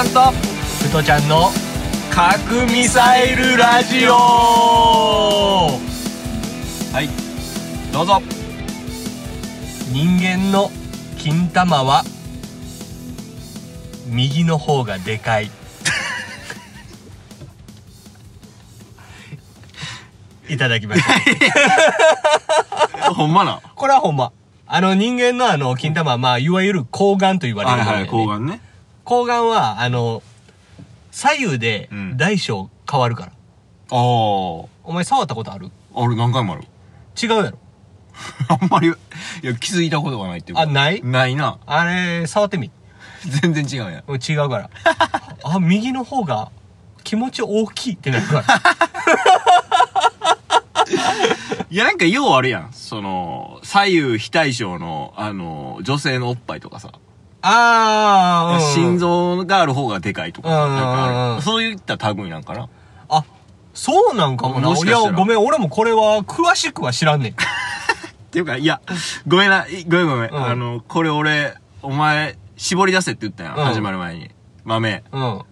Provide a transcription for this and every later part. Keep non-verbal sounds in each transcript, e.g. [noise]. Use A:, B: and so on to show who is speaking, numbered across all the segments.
A: ちゃんと
B: ふとちゃんの核ミサイルラジオ。
A: はい。どうぞ。
B: 人間の金玉は右の方がでかい。[laughs] いただきました [laughs]
A: ほんまな。
B: これはほんま。あの人間のあの金玉はまあいわゆる睾丸と言われる
A: はいはい
B: ものだよね。
A: 睾丸ね
B: 睾丸はあの左右で
A: うん。
B: 大小変わるから、
A: ああ
B: お前触ったことある？
A: あれ何回もある。
B: 違うやろ。[laughs]
A: あんまりいや気づいたことがないっていうか。
B: あない？
A: ないな。
B: あれ触ってみ。
A: 全然違うん。や
B: うん違うから。[laughs] あ右の方が気持ち大きいってなるから。[laughs]
A: いやなんかようあるやん。その左右非対称のあの女性のおっぱいとかさ
B: あー、うん、
A: 心臓がある方がでかいとか
B: ん
A: そういった類なんかな？
B: あそうなんかもな。
A: もしかしたら。
B: いやごめん俺もこれは詳しくは知らんねん。[laughs]
A: っていうかいやごめんないごめんごめん、
B: うん。
A: あのこれ俺お前絞り出せって言ったやん、
B: うん。
A: 始まる前に。豆。
B: うん。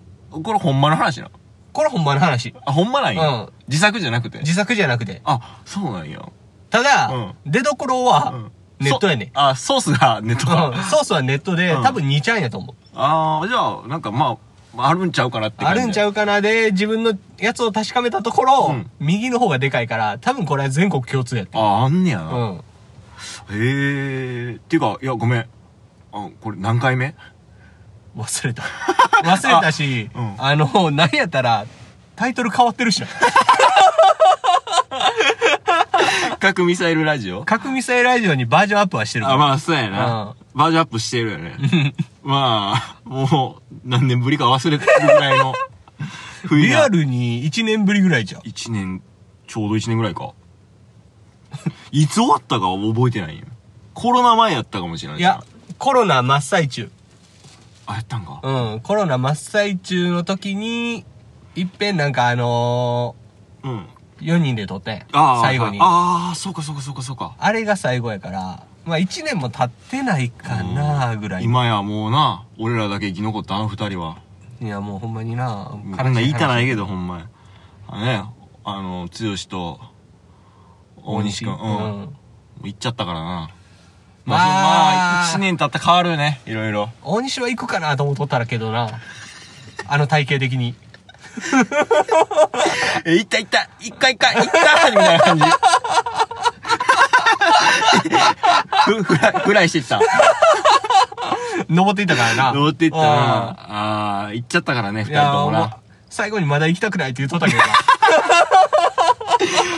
A: これほんまの話な
B: これほんまの話。
A: あほんまなんや、
B: うん。
A: 自作じゃなくて？
B: 自作じゃなくて。
A: あそうなんや。
B: ただ、
A: うん。
B: 出どころは、
A: うん
B: ネットやね。
A: あソースが [laughs] ネット。か、
B: うん、ソースはネットで、
A: うん。
B: 多分2ちゃんやと思う。
A: ああじゃあなんかまああるんちゃうかなって
B: あるんちゃ
A: う
B: うかなで、自分のやつを確かめたところ、
A: うん。
B: 右の方がでかいから、多分これは全国共通やって。
A: あああんねや。な、
B: うん。
A: へえっていうかいやごめん。あこれ何回目？
B: 忘れた。忘れたし、[laughs]
A: あうん。
B: あの、何やったら、タイトル変わってるしな。[laughs]
A: 核ミサイルラジオ？
B: 核ミサイルラジオにバージョンアップはしてるから。
A: あまあそうやな、バージョンアップしてるよね。[laughs] まあもう何年ぶりか忘れてるぐらいの [laughs] 冬
B: リアルに1年ぶりぐらいじゃん。
A: 1年ちょうど1年ぐらいか。いつ終わったか覚えてないよ。コロナ前やったかもしれない
B: いや、コロナ真っ最中。
A: あやったんか。
B: うん。コロナ真っ最中の時に、いっぺんなんかあの
A: うん。
B: ー、4人で撮ったやん。
A: ああ
B: 最後に。
A: ああそうかそうかそうかそうか
B: あれが最後やから、まあ1年も経ってないかなぐらい。
A: 今やもうな俺らだけ生き残ったあの二人はい
B: やもうほんまにな、
A: こんなん言いたないけ
B: ど。
A: どほんまやあねあの剛と大西君うん、
B: うん。
A: 行っちゃったからな
B: ま
A: まあ、まあ、一年経ったら変わるよね、いろいろ。
B: 大西は行くかなと思っとったらけどな。あの体型的に。
A: え、行った行った一回一回行ったみたいな感じ。ふ、ふら、ふらいしてった。
B: 登っていったからな。
A: 登っていった
B: うん
A: な。ああー、行っちゃったからね、二人ともな。
B: 最後にまだ行きたくないって言っとったけど [laughs]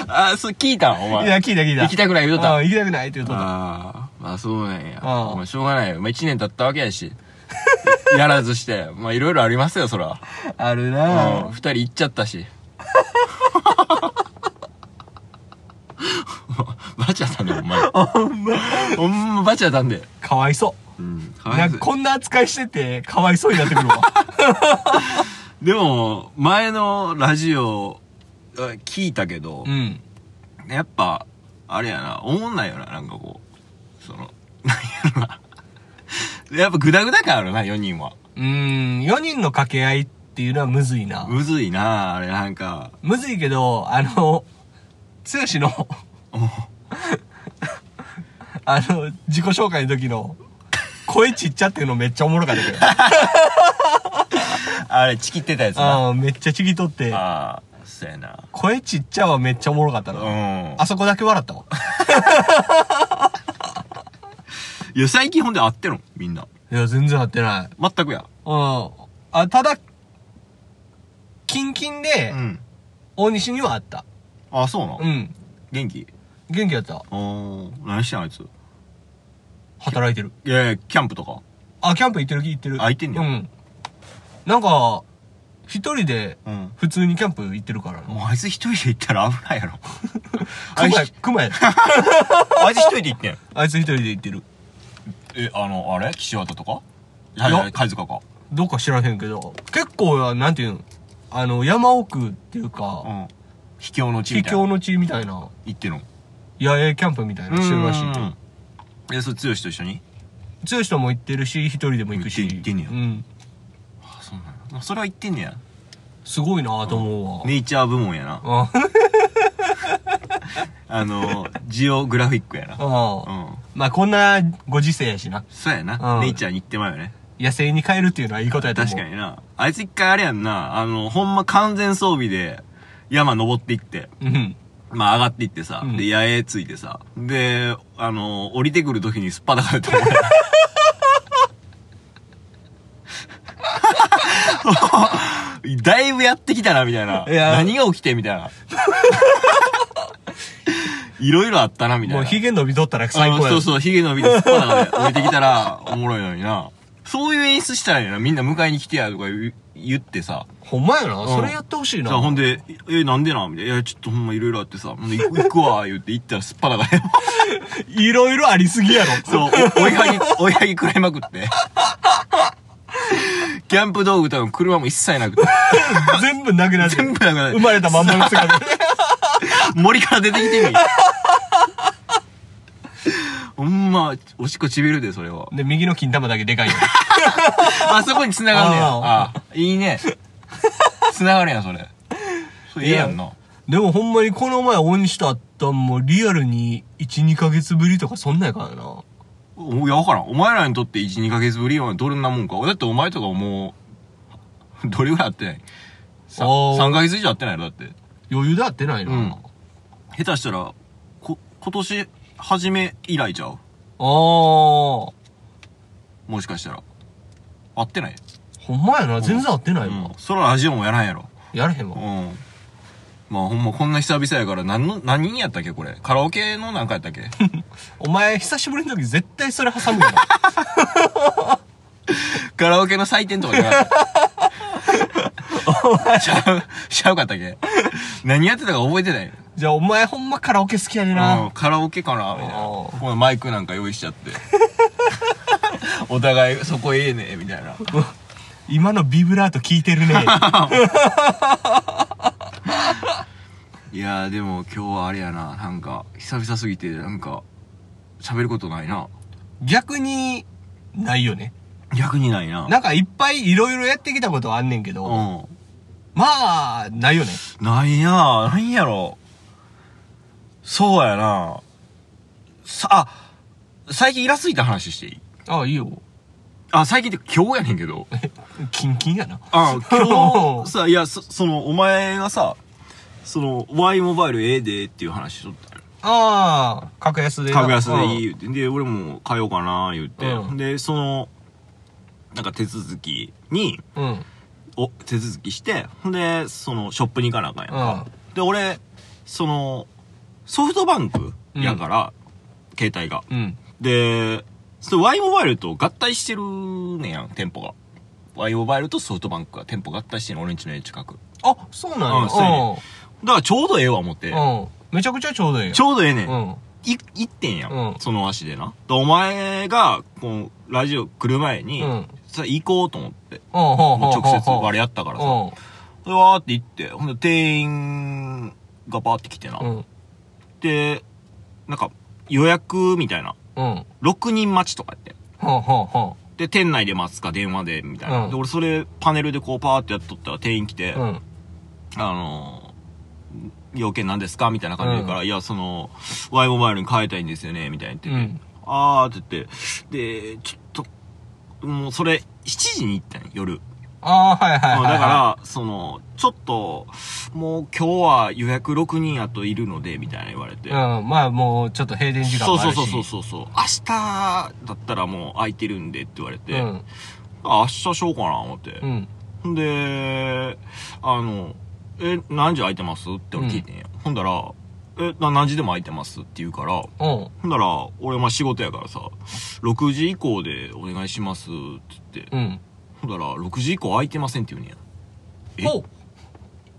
A: あー、そう、聞いたん？お
B: な。
A: 前。
B: いや、聞いた聞いた。
A: 行きたくない言うとった
B: うん行きたくないって言っとった。
A: ああ、まあそうなんや。
B: うん
A: まあしょうがないよ。まあ一年経ったわけやし。[laughs] やらずして。まあいろいろありますよ、そら。
B: ある
A: うん。
B: な
A: 二人行っちゃったし。[laughs] バチ当たんで、お前。
B: ほんま。
A: ほんまバチ当たんで。
B: かわいそ
A: うん。か
B: う。
A: わいそう
B: こんな扱いしてて、かわいそうになってくるわ。[laughs]
A: でも、前のラジオ、あ聞いたけど
B: う、ん。
A: やっぱ、あれやな、思んないよな、なんかこう。その、なんやろな。やっぱグダグダ感あるな、4人は。
B: うーん、4人の掛け合いっていうのはむずいな。
A: むずいな、あれなんか。
B: むずいけど、あの、剛の、[laughs] あの、自己紹介の時の、声ちっちゃっていうのめっちゃおもろかったけど。[laughs]
A: あれ、チキってたやつな。
B: ああ、めっちゃちぎとって、
A: ああ、そうやな。
B: 声ちっちゃはめっちゃおもろかった
A: う
B: な。
A: ん。
B: あそこだけ笑ったわ。[laughs]
A: いや、最近ほんで会ってるの？みんな。
B: いや、全然合ってない。
A: 全くや。
B: うん。あ、ただ、キンキンで
A: う、ん。
B: 大西にはあった。
A: あ、そうなの？
B: うん。
A: 元気？
B: 元気やった。
A: おー、何してんあいつ？
B: 働いてる。
A: いやいや、キャンプとか。
B: あ、キャンプ行ってる行ってる。
A: あ行ってんねや
B: うん。なんか、一人で、
A: うん。
B: 普通にキャンプ行ってるからな。
A: もうあいつ一人で行ったら危ないやろ。あ [laughs]
B: 熊や
A: いつ、、
B: 熊や。[laughs]
A: あいつ一人で行ってん
B: あいつ一人で行ってる。
A: え、あの、あれ？岸和田とか？はい
B: いや
A: はい、貝塚か。
B: どうか知らへんけど、結構、なんていうん、あの、山奥っていう
A: う
B: か、
A: ん。秘境の地
B: 秘
A: みたいな。
B: 境の地みたいな、
A: 行ってんの？
B: 野営キャンプみたいなのしてるらしい。
A: うん。え、それ、剛と一緒に？
B: 剛とも行ってるし、一人でも行くし。
A: 行って行ってんねや
B: うん。
A: あ、そうなんやそれは言ってんねや。
B: すごいなと思うわ。
A: ネイチャー部門やな。
B: うん。[laughs] [laughs]
A: あの、ジオグラフィックやな。
B: うん。
A: うん。
B: まあこんなご時世やしな。
A: そうやな。
B: うん
A: ネイチャーに行ってまうよね。
B: 野生に帰るっていうのはいいことやと思う。
A: 確かにな。あいつ一回あれやんな。あの、ほんま完全装備で山登っていって、
B: に。うん。
A: まあ上がっていってさ、
B: うん
A: で、野営ついてさ、で、あの、降りてくる時にすっぱだかれたもん。[laughs] [laughs] だいぶやってきたな、みたいな。
B: いや
A: 何が起きてみたいな。[laughs] いろいろあったな、みたいな。
B: もう髭伸びとったら最高や
A: あそうそう、髭伸びてすっぱだかで降りてきたら、おもろいのにな。そういう演出したらいいな。みんな迎えに来てや、とか言ってさ。
B: ほんまやな。
A: ん
B: それやってほしいな。
A: ほんで、え、なんでなみたいな。いや、ちょっとほんまいろいろあってさ、ほんで行くわ、言って行ったらすっぱだかで。
B: いろいろありすぎやろ。
A: そう、お追いはぎ、追いはぎ食らいまくって。キャンプ道具多分車も一切なくて。[laughs]
B: 全部なくなってる。
A: 全部なくなって
B: 生まれたまんまの姿で。
A: 森から出てきてみ。ほんま、おしっこちびるで、それは。
B: で、右の金玉だけでかいよ。[laughs]
A: あそこに繋がんねや。
B: あ
A: ああ、いいね。繋がるやん、それ。それええやんな。
B: でもほんまにこの前大西と会ったんもリアルに1、2ヶ月ぶりとかそんなんやからな。
A: おいや、わからん。お前らにとって1、2ヶ月ぶりはどんなもんか。だってお前とかもう、どれぐらい会ってない？さ
B: あー
A: ?3 ヶ月以上会ってないのだって。
B: 余裕で会ってないな。
A: うん下手したら、こ、今年、初め以来ちゃう？
B: ああ。
A: もしかしたら。会ってない？
B: ほんまやな。全然会ってない
A: うん
B: わ。。
A: そらラジオもやらんやろ。
B: やれへんわ。
A: うん。まあほんまこんな久々やから、何の、何人やったっけこれ？カラオケのなんかやったっけ？[laughs]
B: お前、久しぶりの時絶対それ挟むよな。[laughs]
A: カラオケの祭典とかじゃなかった。[laughs] ちゃう、ちゃうかったっけ？何やってたか覚えてない？
B: じゃあお前ほんまカラオケ好きやで
A: うん
B: な。
A: カラオケかなみたいな。このマイクなんか用意しちゃって。[laughs] お互いそこええねみたいな。[laughs]
B: 今のビブラート聞いてるね。[laughs]
A: いやーでも今日はあれやな。なんか、久々すぎて、なんか、喋ることないな。
B: 逆に、ないよね。
A: 逆にないな。
B: なんかいっぱいいろいろやってきたことはあんねんけど、
A: うん。
B: まあ、ないよね。
A: ないなぁ。何やろ。そうやなさ、あ、最近イラついた話していい？
B: ああ、いいよ。
A: あ、最近って今日やねんけど。
B: キンキンやな。
A: あ、今日、[laughs] さ、いや、そ、その、お前がさ、その、Y モバイルええでっていう話しとったよ。
B: ああ、格安でな。
A: 格安でいい
B: うん
A: 言って。で、俺も買おうかな言って。
B: うん
A: で、その、なんか手続きに、
B: うん。
A: お、手続きして、ほんで、その、ショップに行かなあかんやんか。
B: う
A: で、俺、その、ソフトバンクやから、携帯が。
B: ん。
A: で、それ Y モバイルと合体してるねやん、店舗が。Y モバイルとソフトバンクが店舗合体してんの、俺んちの家近く。
B: あ、そうなんや。
A: うんそうやねだからちょうどええわ、思って。
B: うん。うん。めちゃくちゃちょうどいいやん。
A: ちょうどええねん。
B: うん。
A: い、行ってんやん。
B: うん
A: その足でな。でお前が、この、ラジオ来る前に、
B: うん
A: さ、行こうと思って。
B: うん、ほう
A: 直接あれやったからさ。
B: うん。
A: で、わーって行って、ほんで、店員がバーって来てな。なんか、予約みたいな。
B: うん。
A: 6人待ちとかやって。
B: ほうほうほ
A: で、店内で待つか電話で、みたいな。
B: うん
A: で、俺それ、パネルでこうパーってやっとったら店員来て、
B: う。うん。
A: あのー、要件何ですかみたいな感じで言うから、いや、その、Y モバイルに変えたいんですよね、みたいに言ってて、
B: うん。
A: あーって言って、で、ちょっと、もうそれ、7時に行ったんよ夜。
B: ああ、はいはいはいはい。
A: だから、その、ちょっと、もう今日は予約6人やといるので、みたいな言われて。
B: うん。まあもう、ちょっと閉店時間もあるし。
A: そうそうそうそうそう。明日だったらもう空いてるんでって言われて、
B: うん。
A: あ明日しようかな思って。
B: うん。
A: で、あの、え、何時空いてます？って俺聞いてんや。ほんだら、え、な何時でも空いてますって言うから、
B: うん。
A: ほんだら、俺まあ仕事やからさ、6時以降でお願いしますって言って、
B: うん。
A: ほんだら、6時以降空いてませんって言うねや。
B: ほう。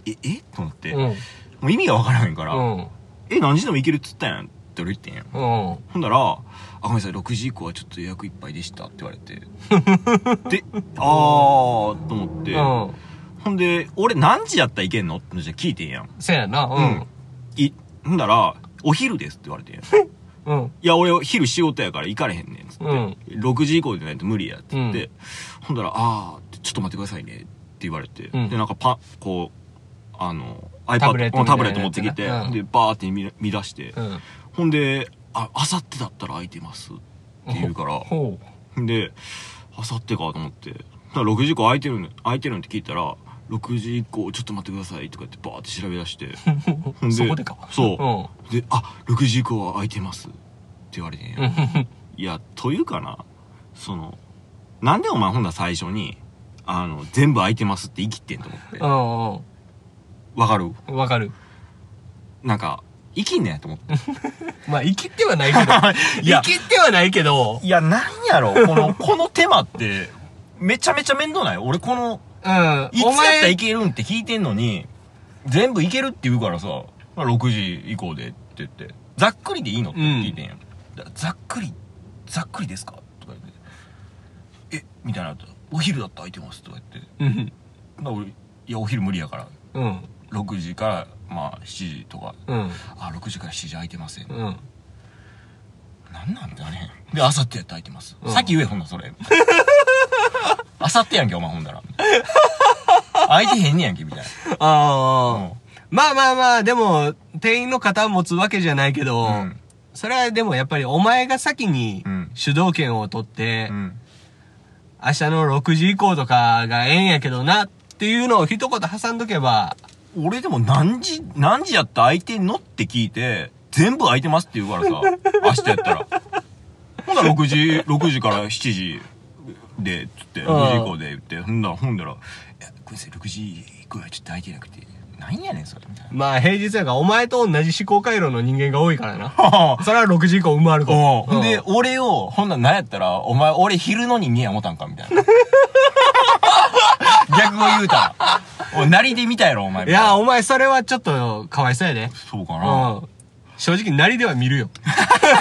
A: え、え？と思って、も
B: うん。
A: う意味がわからへんから、
B: うん。
A: え、何時でも行けるっつったやんって俺言ってんやん。
B: うん。
A: ほんだら、あ、ごめんなさい、6時以降はちょっと予約いっぱいでしたって言われて。[laughs] で、あー、と思って、
B: うん。
A: ほんで、俺何時やったらいけんの？ってじゃあ聞いてんやん。
B: せやな。う。
A: い、ほんだら、お昼ですって言われてんやん。い [laughs]
B: うん。
A: や、俺昼仕事やから行かれへんねん、つって。
B: うん
A: 6時以降でないと無理やって言って、ほんだら、あー、ちょっと待ってくださいね。って言われて、
B: うん
A: で、なんかパこう、あの、iPad、
B: タブレット
A: 持ってきて、
B: うん
A: で、バーって見見出して、
B: うん。
A: ほんで、あ、あさってだったら空いてますって言うから、
B: ほ
A: で、あさってかと思って、だから6時以降空いてるん空いてるんって聞いたら、6時以降ちょっと待ってくださいとか言ってバーって調べ出して、[laughs] ほん
B: う。そこでか。
A: そう。で、あ、6時以降は空いてますって言われてんや。
B: うん。
A: いや、というかな、その、なんでお前ほんなら最初に、あの、全部空いてますって生きってんと思って。
B: うん。
A: わかる
B: うん。わかる？
A: なんか、生きんねんと思って。[laughs]
B: まあ、生きってはないけど。[laughs]
A: いや
B: 生きってはないけど。
A: いや、なんやろ、この、[laughs] この手間って、めちゃめちゃ面倒ない？俺この、
B: うん。
A: いつやったらいけるんって聞いてんのに、全部いけるって言うからさ、まあ6時以降でって言って、ざっくりでいいのって聞いてんやん。だざっくり、ざっくりですか？とか言って、えみたいなお昼だった？ら空いてます？とか言って、いや、お昼無理やから、
B: うん。
A: 6時から、まあ、7時とか、
B: うん。
A: あ、6時から7時空いてません。
B: うん。
A: なんなんだね。で、あさってやったら空いてます。
B: うん
A: さっき言え、ほんならそれ。[laughs] あさってやんけ、お前ほんだら。空いてへんねやんけ、みたいな。
B: ああ、
A: うん
B: まあまあまあ、でも、店員の肩を持つわけじゃないけど、
A: うん
B: それはでもやっぱりお前が先に
A: うん
B: 主導権を取って、
A: うん。
B: 明日の6時以降とかがええんやけどなっていうのを一言挟んどけば、
A: 俺でも何時、何時やったら空いてんのって聞いて、全部空いてますって言うからさ、[laughs] 明日やったら。ほんなら6時、6時から7時で、つって、6時以降で言って、ほんなら、ほんだら、いや、ごめんなさい、6時以降はちょっと空いてなくて、なんやねん、それ、みたいな。
B: まあ平日やからお前と同じ思考回路の人間が多いからな。[laughs] それは6時以降埋まると。
A: うん。で、俺を、ほんなら何やったら、お前、俺昼の人間や思ったんかみたいな。[laughs] 逆を言うたら。おい、なりで見たやろ、お前。
B: いや、お前それはちょっとかわいそうやで。
A: そうか
B: う
A: な。
B: ん。正直、なりでは見るよ。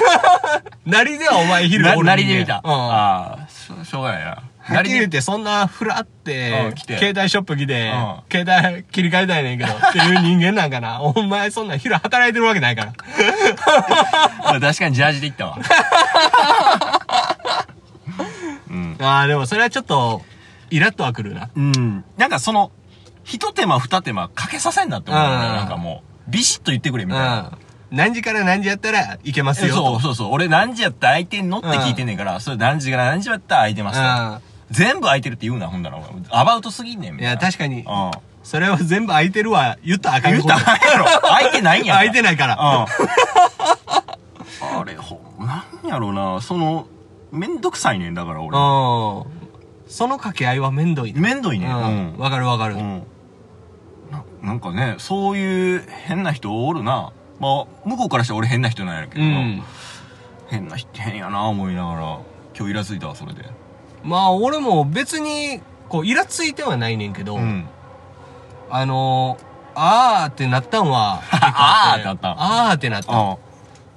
B: [laughs] なりではお前昼おる
A: ななりで見た。
B: うん。は
A: ああ、しょしょうがないな。
B: っきり言って、そんなフラって携帯ショップ来て
A: うん、
B: 携帯切り替えたいねんけど、っていう人間なんかな。[laughs] お前そんな昼働いてるわけないから。[laughs]
A: まあ確かにジャージで行ったわ。[laughs] うん。
B: ああ、でもそれはちょっと、イラッとはくるな。
A: うん。なんかその、一手間二手間かけさせんなって思うよね。
B: うん
A: なんかもう、ビシッと言ってくれみ
B: う
A: たいな。
B: ん。何時から何時やったらいけます
A: え
B: よと。
A: そうそうそう。俺何時やったら空いてんのって聞いてんねんから、それ何時から何時やったら空いてますと。全部空いてるって言うな、ほんだら。アバウトすぎんねん、み
B: いや、
A: たいな。
B: 確かに、
A: うん。
B: それを全部空いてるわ、言ったらあかん
A: 言う
B: こと
A: たらあかんやろ。空いてないんや
B: 空いてないから。
A: うん。あれ、ほん、なんやろうな、その、めんどくさいねん、だから俺。
B: うん。その掛け合いはめんどいね。
A: めんどいねん。
B: うん。わかるわかる。
A: うん。ななんかね、そういう変な人おるな。まあ、向こうからしたら俺変な人なんやけどな、
B: うん。
A: 変な人変やな思いながら、今日イラついたわ、それで。
B: まあ、俺も別に、こう、イラついてはないねんけど、
A: うん。
B: あのー、あーってなったんは、
A: あーってなった
B: あーってなった。
A: あ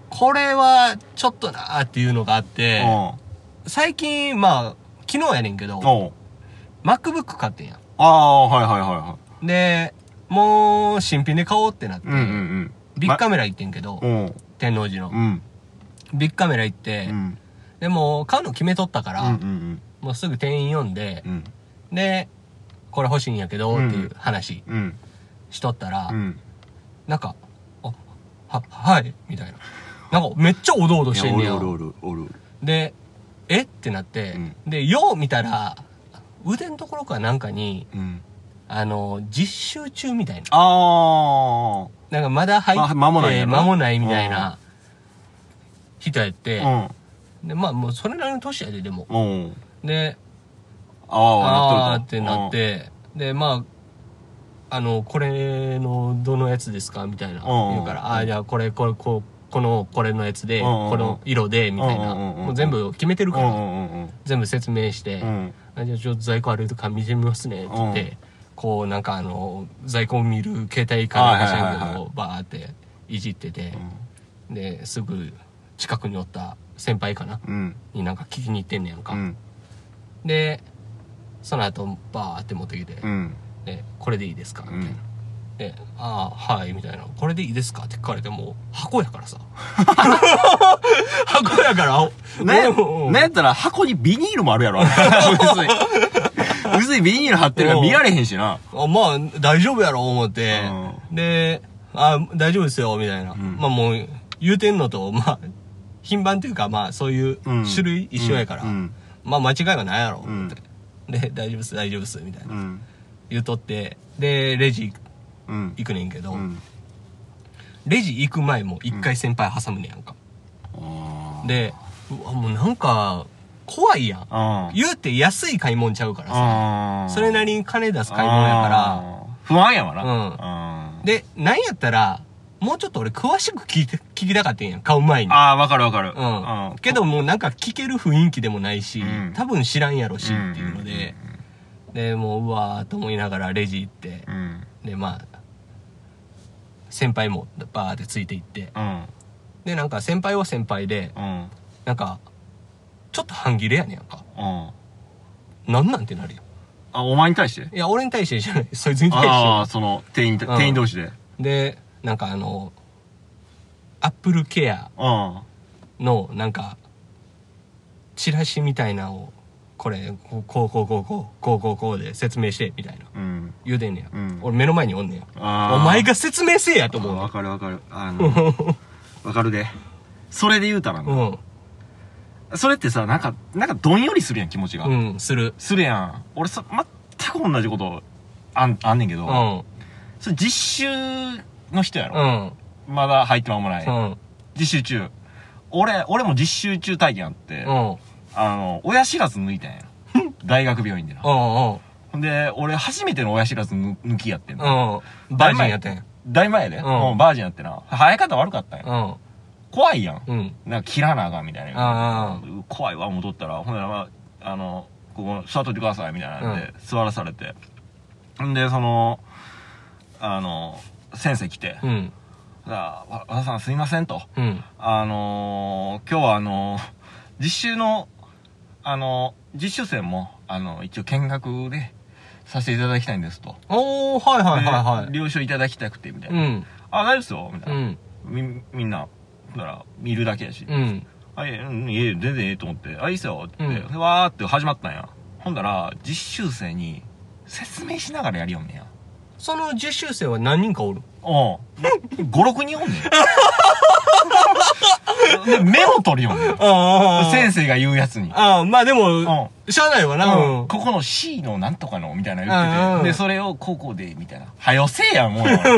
B: これは、ちょっとなーっていうのがあって、
A: あ。
B: 最近、まあ、昨日やねんけど、MacBook 買ってんや。
A: ああ、はいはいはいは
B: で、もう、新品で買おうってなって、
A: い。うんうん
B: ビッグカメラ行ってんけど、天王寺の
A: う。ん。
B: ビッグカメラ行って、
A: うん。
B: でも、買うの決めとったから、
A: うんうん
B: もうすぐ店員呼んで
A: う、ん。
B: で、これ欲しいんやけど、っていう話
A: うん。
B: しとったら、
A: うん。
B: なんか、あ、は、はい、みたいな。なんか、めっちゃおどおどしてんねや
A: おるおるおる。
B: で、え？ってなって、
A: うん
B: で、よう見たら、腕のところかなんかに、
A: うん。
B: あの、実習中みたいな。
A: あ
B: なんかまだ入って、
A: あ間もない
B: 間もないみたいな人やって、
A: あ。
B: で、まあもうそれなりの年やで、でも。
A: うん。うん。
B: で、
A: ああ、
B: ってなっ。て、で、まあ、あの、これのどのやつですか？みたいな。
A: ん
B: 言うから、ああ、じゃあこれ、これ、こう、この、これのやつで、この色で、みたいな。もう全部決めてるから、
A: うんうんうん
B: 全部説明して、
A: うん。
B: あじゃあちょっと在庫あるとか見てみますね、って言って、
A: うん
B: こう、なんかあの、在庫を見る携帯かなんか知らんけど、
A: はいはいはい
B: バーっていじってて、で、すぐ近くにおった先輩かな？
A: うん。
B: になんか聞きに行ってんねやんか。
A: うん。
B: で、その後、バーって持ってきて、
A: うん。
B: で、これでいいですか？みたいな。
A: うん
B: で、ああ、はい、みたいな。これでいいですか？って聞かれても、箱やからさ。[laughs] 箱やから、
A: ね、
B: もう
A: なんやったら箱にビニールもあるやろ。別に [laughs] 薄いビニール貼ってるから見られへんしな。
B: あまあ、大丈夫やろ、思って。
A: う
B: で、あ、大丈夫ですよ、みたいな。
A: ん
B: まあもう、言うてんのと、まあ、品番というか、まあ、そういう
A: うん
B: 種類一緒やから、
A: うん
B: まあ、間違いはないやろ、思って。で、大丈夫っす、大丈夫っす、みたいな。
A: うん。
B: 言うとって、で、レジ
A: うん。
B: 行くねんけど、
A: うん。
B: レジ行く前も一回先輩挟むねやんか。で、うわ、もうなんか、怖いやん。言うて安い買い物ちゃうからさ。それなりに金出す買い物やから、
A: 不安やわな。
B: うん
A: ん
B: で、なんやったら、もうちょっと俺詳しく聞いて、聞きたかったんやん、買う前に。
A: ああ、わかるわかる。
B: うん。けどもうなんか聞ける雰囲気でもないし、
A: うん
B: 多分知らんやろしっていうの
A: ん
B: で、で、もううわーと思いながらレジ行って、
A: うん。
B: で、まあ、先輩もバーってついていって、
A: うん。
B: で、なんか先輩は先輩で、
A: うん。
B: なんか、ちょっと半切れやねんか。
A: うん。
B: なんなんてなるよ。
A: あ、お前に対して？
B: いや、俺に対してじゃない、そいつに対して
A: ああ、
B: よ。
A: その、店員、
B: ん
A: 店員同士で。
B: で、なんかあの、アップルケアの、なんか、チラシみたいなのを、これ、こうこうこうこうこう、こうこうこうで説明して、みたいな。
A: うん
B: 言うてんねや。
A: うん
B: 俺目の前におんねや。
A: あ
B: お前が説明せえやと思うわ
A: かるわかるあの [laughs] わかるでそれで言うたら
B: う、ね。
A: それってさなんかなんかどんよりするやん気持ちが、
B: うん、する。
A: するやん俺さ全く同じことあんあんねんけど、
B: うん。
A: それ実習の人や
B: う
A: ろ、
B: ん。
A: まだ入って間もない。
B: うん。
A: 実習中。俺、俺も実習中体験あって、
B: うん。
A: あの、親知らず抜いたんや。[laughs] 大学病院でな。
B: うん。うん。
A: ほんで、俺初めての親知らず抜抜きやってんの。
B: うん。やったんや。
A: 大前やで。
B: ん
A: うん、バージンやってな。生え方悪かったんや。
B: うん。
A: 怖いやん。
B: うん。
A: なんか切らなあかんみたいな。
B: あ
A: 怖いわ、戻ったら。ほんなら、まあ、あの、ここ座っといてください、みたいなんで、座らされて。んで、その、あの、先生来て、
B: うん。
A: 和田さんすいませんと。
B: うん。
A: あのー今日はあのー実習の、あのー実習生も、あの、一応見学でさせていただきたいんですと。
B: おー、はいはいはいはい。
A: で了承いただきたくて、みたいうな。
B: ん。
A: あ、大丈夫ですよ、みたいうな。
B: ん。
A: み、みんな、だから、見るだけやし。
B: うん。
A: あ、いえ、うんいえ、全然ええと思って、あ、いいっすよ、って
B: うん
A: でわーって始まったんや。ほんだら、実習生に説明しながらやりよんねや。
B: その実習生は何人かおる？
A: おう5、6人おんねん。[laughs] で、メモ取りよんねん。
B: あ
A: 先生が言うやつに。
B: ああ、まあでも、
A: うん。
B: しゃあないわな。うん。
A: ここの C のなんとかの、みたいな言ってて。で、それをこうこうで、みたいな。はよせえやん、もうよ。[laughs]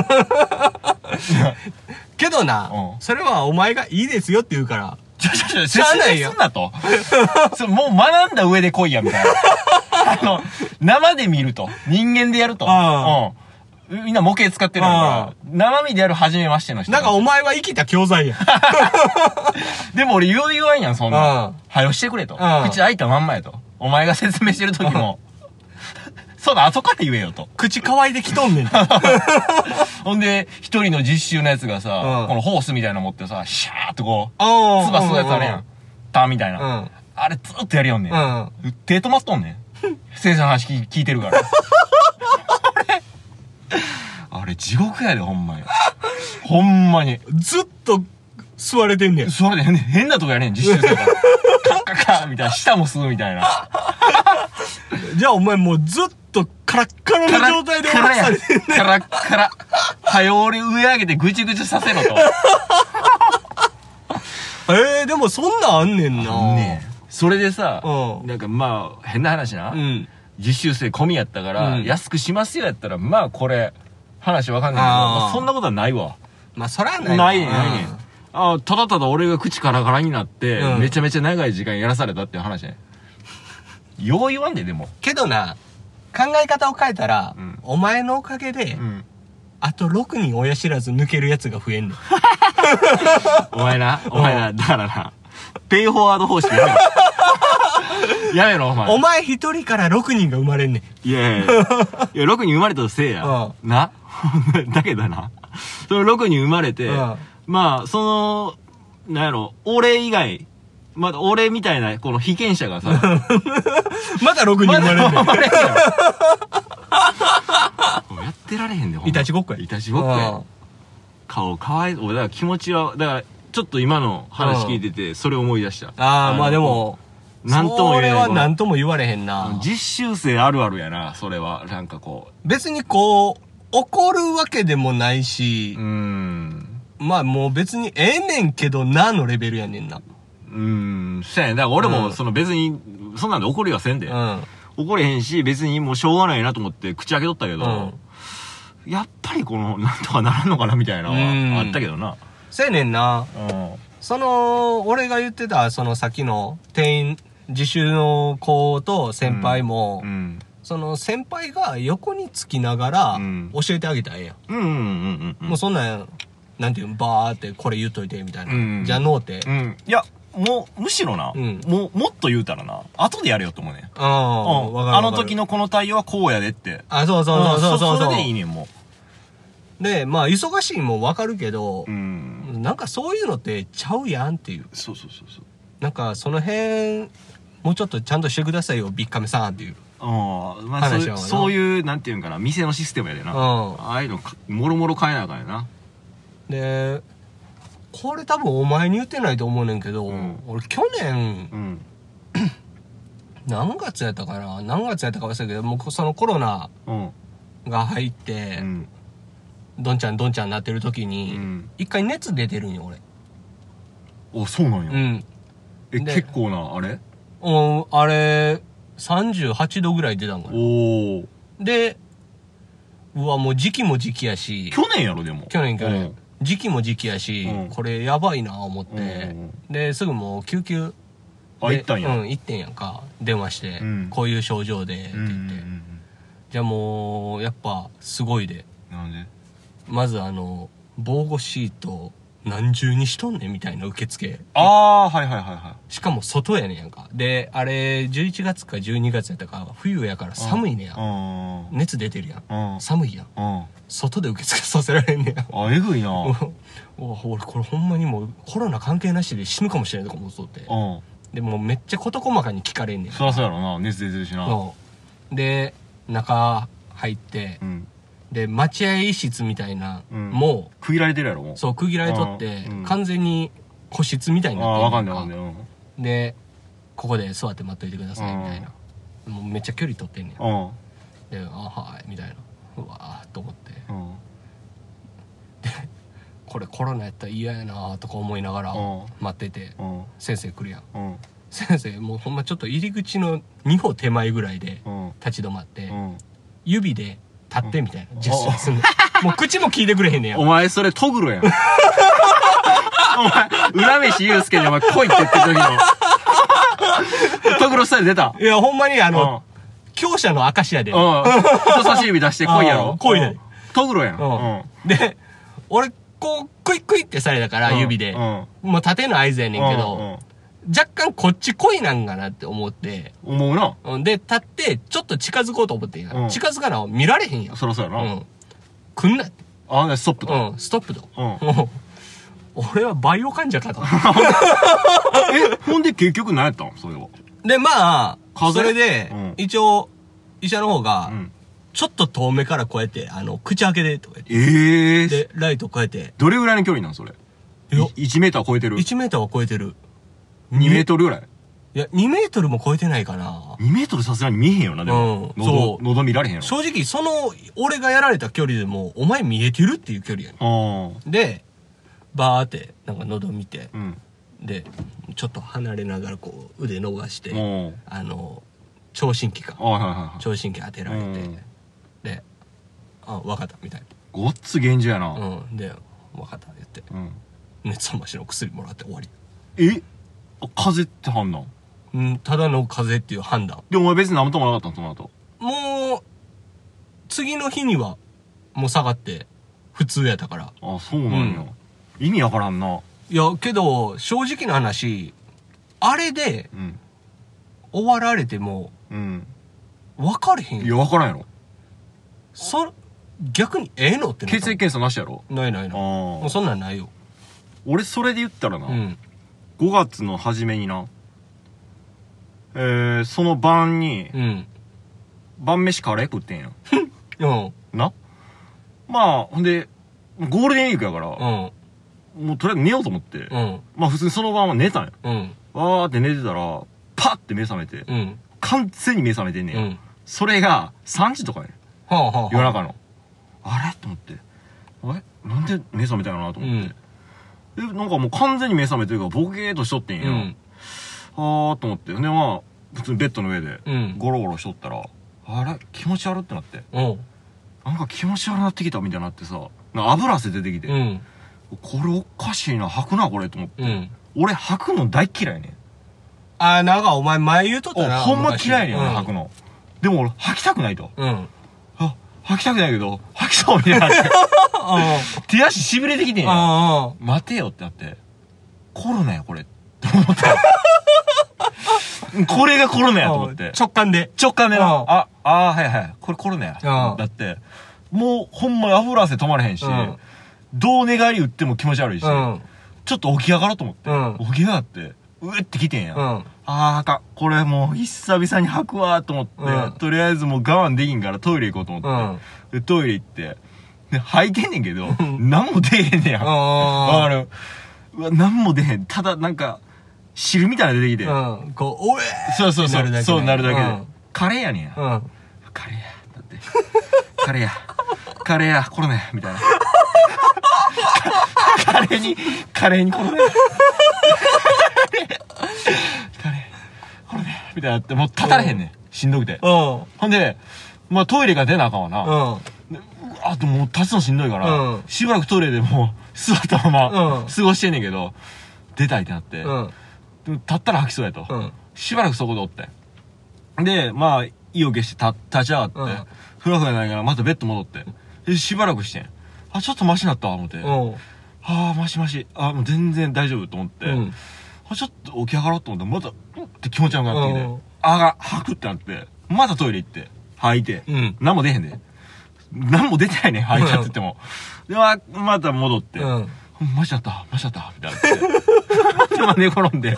B: けどな
A: う、ん
B: それはお前がいいですよって言うから。
A: ちょちょちょ、説
B: ないよ
A: 明すんなと。[laughs] もう学んだ上で来いや、みたいな。あの、生で見ると。人間でやると。
B: あ
A: うん。みんな模型使ってるから。生身でやる初めましての人。
B: なんかお前は生きた教材や。[laughs]
A: でも俺言う言わんやん、そん
B: う
A: なん
B: ん。
A: はよしてくれと。
B: うん
A: 口開いたまんまやと。お前が説明してる時も。[laughs] そうだ、後から言えよと。
B: 口乾いてきとんねん。[laughs]
A: ほんで、一人の実習のやつがさ、
B: うん
A: このホースみたいなの持ってさ、シャーっとこう、
B: ああ。
A: つばするやつあるやん。タみたいな。
B: うん。
A: あれずっとやりよんねん。
B: うん。
A: 手止まっとんねん。先生の話聞聞いてるから。[laughs] あれ、地獄やで、ほんまに。ほんまに。
B: ずっと座れてんねん。
A: それで変変なとこやねん、実習生が。[laughs] カッカッカみたいな、舌も吸うみたいな。
B: じゃあお前もうずっとカラッカラの状態で
A: カラッカラや
B: されてんねん。
A: カラッカラ。はよ俺上上げてぐちぐちさせろと。[laughs]
B: ええでもそんなんあんねんな。
A: ねえそれでさ、
B: うん
A: なんかまあ、変な話な。
B: うん。
A: 実習生込みやったから、
B: うん
A: 安くしますよやったら、まあこれ、話わかんないけど、まあそんなことはないわ。
B: まあそらな
A: ないい
B: わ
A: ねんないねんあーただただ俺が口カラカラになって、
B: うん
A: めちゃめちゃ長い時間やらされたっていう話ね。[laughs] よう言わんで、でも。
B: けどな、考え方を変えたら、
A: うん
B: お前のおかげで、
A: うん。
B: あと6人親知らず抜けるやつが増えんねん。[laughs] [laughs]
A: お前な、お前な、だからな、ペイフォワード方式やめろ。やめろ、お前。
B: お前一人から6人が生まれんねん。
A: いやいやいや、[laughs] いや、6人生まれたとせいや。
B: う
A: な？[laughs] だけどな、その6人生まれて、
B: うん
A: まあ、その、なんやろ、俺以外、まだ俺みたいな、この被験者がさ、[laughs]
B: まだ6人生まれんねん。
A: 生まれんやろもうやってられへんで、ほんま
B: いたちごっこや
A: いたちごっこや。顔かわい。俺、だから気持ちは、だから、ちょっと今の話聞いてて、それ思い出した。
B: ああ、まあで
A: の。
B: も、
A: なんとも
B: それは
A: 言えないこの
B: 何とも言われへんな。
A: 実習生あるあるやな、それは。なんかこ
B: 別にこう、怒るわけでもないし
A: う。ん。
B: まあもう別にええねんけどなのレベルやねんな。
A: うーん。そうやね。だから俺も、
B: うん
A: その別に、そんなんで怒りはせんで。
B: うん。
A: 怒れへんし、別にもうしょうがないなと思って口開けとったけど、
B: うん。
A: やっぱりこの、なんとかならんのかなみたいなはあったけどな。
B: せやねんな。
A: うん。
B: その、俺が言ってた、その先の店員、自習の子と先輩も、
A: うん。
B: その先輩が横につきながら
A: うん
B: 教えてあげたらええやん。
A: うんうんうんうん。
B: もうそんなん、なんていうの、バーってこれ言っといてみたいな。
A: うん
B: じゃのうて。
A: うん。いや、もう、むしろな、
B: うん
A: もう、もっと言うたらな、後でやれよと思うねん。
B: ああ、
A: うん。あの時。のこの対応はこうやでって。
B: あ、そうそうそうそうそう。
A: んそれでいいねん、も
B: で、まあ、忙しいんもわかるけど
A: う。う、ん。
B: なんかそういうのってちゃうやんっていう。
A: そうそうそうそう。
B: なんかその辺、もうちょっとちゃんとしてくださいよ、ビッカメさんっていう。
A: うん。まあそうそういう、なんていうんかな、店のシステムやでな。
B: うん
A: ああいうのか、もろもろ変えなあかんやな。
B: で、これ多分お前に言ってないと思うねんけど、
A: うん
B: 俺去年、
A: うん。[coughs]
B: 何月やったかな？何月やったか忘れたけど、もうそのコロナ
A: うん。
B: が入って
A: う、ん。
B: どんちゃんどんちゃんなってる時
A: う
B: に、
A: ん。
B: 一回熱出てるんよ、俺。
A: お、そうなんや。
B: うん。
A: え、
B: で
A: 結構な、あれ？
B: うん、あれ、38度ぐらい出たんかな。
A: おー。
B: で、うわ、もう時期も時期やし、
A: 去年やろ、でも。
B: 去年去年、
A: うん
B: 時期も時期やし、
A: うん
B: これやばいな思って、
A: うんうん
B: で、すぐもう救急
A: あ、
B: で
A: 行ったんや。
B: うん、行ってんやんか。電話して、
A: うん
B: こういう症状で、って
A: うん
B: 言って。じゃあもう、やっぱ、すごいで。
A: なんで？
B: まずあの、防護シート何重にしとんねんみたいな受付。
A: ああー、はいはいはいは
B: しかも外やねんやんか。で、あれ、11月か12月やったか、冬やから
A: い。
B: 寒いねや。
A: うん。うん。
B: 熱出てるやん。
A: うん。
B: 寒いやん。
A: うん。
B: 外で受付させられんねや。
A: あ、えぐいな。[laughs] うん。
B: お俺これほんまにもうコロナ関係なしで死ぬかもしれないとか思っとって。でもうめっちゃ事細かに聞かれんねん。
A: そらそうやろな。熱出てるしな。
B: で、中入って
A: う、ん。
B: で、待合室みたいな、
A: うん
B: も
A: 区切られてるやろ、も
B: う、
A: う。
B: そう、区切られとって、
A: うん
B: 完全に個室みたいに
A: ああ、
B: なって
A: わかんない
B: ん
A: わかんない。うん。
B: で、ここで座って待っといてください、みたいな。もうめっちゃ距離取ってんねん。
A: うん。
B: で、あ、はい、みたいな。うわーと思って。
A: うん。
B: これコロナやったら嫌やなとか思いながら
A: うん
B: 待ってて、
A: うん。
B: 先生来るやん。
A: うん。
B: 先生、もうほんまちょっと入り口の2歩手前ぐらいで
A: うん。
B: 立ち止まって、
A: うん。
B: 指で立ってみたいなジェスチャーすんの。もう口も聞いてくれへんねや
A: お。前それトグロやん。お前、浦飯祐介にお前来いって言ってる時の。トグロスタイル出た？
B: いや、ほんまにあ
A: うん。
B: の、強者の証やで。
A: うん。人差し指出して来いやろ？
B: うん。来いやで
A: うんトグロやん。
B: うんで、俺、こう、クイックイってされたから、
A: うん
B: 指で。
A: うん。
B: もう縦の合図やねんけ
A: うん
B: ど、若干こっち来いなんかなって思って、
A: うん思うな。
B: うんで、立って、ちょっと近づこうと思って
A: うん
B: 近づかな、見られへんやん。
A: そらそうやな。
B: うん。来んなって。
A: あ、ねストップと。
B: うん、ストップと。
A: うん。[laughs]
B: 俺はバイオ患者かと。[laughs]
A: え、ほんで結局何やったん？それは。
B: で、まあ、それで、
A: うん
B: 一応、医者の方が、
A: うん。
B: ちょっと遠目からこうやって、あの、口開けで、とか言って。
A: ええー。
B: で、ライトこうやって、
A: どれぐらいの距離なんそれ？
B: いや
A: 1メーター超えてる
B: ？1メーターは超えてる。
A: 2メートルぐらい？
B: いや、2メートルも超えてないかな。
A: 2メートルさすがに見えへんよな、でも。
B: うん
A: 喉
B: そ、う
A: 喉見られへんやろ。
B: 正直、その、俺がやられた距離でも、お前見えてるっていう距離やね
A: あ
B: ん。で、バーって、なんか喉見て
A: あ。、うん。
B: で、ちょっと離れながらこう、腕伸ばして、あの、聴診器か
A: あ。はいはいはい。
B: 聴診器当てられて、
A: うん
B: で、あ、わかった、みたい
A: ごっつ厳重やな。
B: な。うん。で、わかった、言って、
A: うん。
B: 熱冷ましの薬もらって終わり。
A: え？あ風邪って判断？
B: うん、ただの風邪っていう判断。
A: で、お前別に何ともなかったの？その後。
B: もう、次の日には、もう下がって、普通やったから。
A: あ、そうなんや。意味わからんな。
B: いや、けど、正直な話、あれで
A: うん。
B: 終わられても、
A: うん。
B: 分かれへんよ。
A: いや、わからんやろ。
B: そ、逆にええのってなった
A: 血液検査なしやろ？あ
B: ないないない。もう
A: あ。
B: そんなんないよ。
A: 俺それで言ったらな、
B: うん。
A: 5月の初めにな、えー、その晩に、
B: うん。
A: 晩飯カレー食ってんや。[laughs]
B: うん。
A: な？まあ、ほんで、ゴールデンウィークやから、
B: うん。
A: もうとりあえず寝ようと思って、
B: うん。
A: まあ普通にその晩は寝たんや。
B: うん。
A: わーって寝てたら、パッて目覚めて、
B: うん。
A: 完全に目覚めてんねんや。
B: うん。
A: それが3時とかね。
B: はあはあはあ。
A: 夜中の。あれ？と思って。あれ？なんで目覚めたよなと思って。え、なんかもう完全に目覚めてるからボケーっとしとってんや。
B: うん。
A: あーと思って。で、まあ、普通にベッドの上で
B: うん。
A: ゴロゴロしとったら、あれ？気持ち悪ってなって。なんか気持ち悪なってきたみたいになってさ、油汗出てきて、
B: うん。
A: これおかしいな、吐くな、これと思って。
B: うん。
A: 俺吐くの大っ嫌いねん。
B: あー、なんかお前前言うとったな。
A: おほんま嫌いねん、俺
B: 昔
A: 吐くの。でも俺吐きたくないと。
B: うん。
A: 吐きたくないけど、吐きそうみたいになって。手足痺れてきてんや。
B: あ
A: 待てよってなって、コロナや、これ。って思った。これがコロナやと思って。
B: 直感で。
A: 直感であ、あーはいはい、これコロナや。
B: うん
A: だって、もうほんまに油汗止まれへんし、
B: うん
A: どう寝返り打っても気持ち悪いし、
B: うん。
A: ちょっと起き上がろうと思って、
B: うん
A: 起き上がって、うえってきてんや。
B: うん。
A: あーあかん。これもう久々に吐くわと思って、
B: うん
A: とりあえずもう我慢できんからトイレ行こうと思って、でトイレ行って、で吐いてんねんけど、何も出えへんねや。わかるうわ、何も出へん。ただなんか、汁みたいなの出てきて。
B: うん。こう、おえ
A: そうそうそう。
B: なるだけで
A: そうなるだけで。
B: うん
A: カレーやねんや。
B: うん。
A: カレーや。だって。カレーや。カレーや。コロナや。みたいな。カレーに、カレーにコロナや。みたいなって、もう立たれへんねん。しんどくて。
B: うん。
A: ほんで、まあトイレが出なあかんわな。
B: うん。
A: あともう立つのしんどいから、
B: うん
A: しばらくトイレでもう座ったまま
B: うん
A: 過ごしてんねんけど、出たいってなって、
B: うん。
A: 立ったら吐きそうやと。
B: うん。
A: しばらくそこでおって。で、まあ、意を決して立立ち上がって、
B: うん
A: ふらふらないからまたベッド戻って。で、しばらくしてん。あ、ちょっとマシになったわ、思って。
B: うん。
A: ああ、マシマシ。あもう全然大丈夫と思って。
B: うん。
A: あ、ちょっと起き上がろうと思って、また、うって気持ち悪くなってきて。
B: うん
A: あが、吐くってなって、またトイレ行って、吐いて。
B: うん。
A: 何も出へんで。何も出てないね、吐いたって言っても。で、ままた戻って。
B: うん。
A: マジだった、マジだった、みたいなって。[laughs] で、まあ寝転んで。っ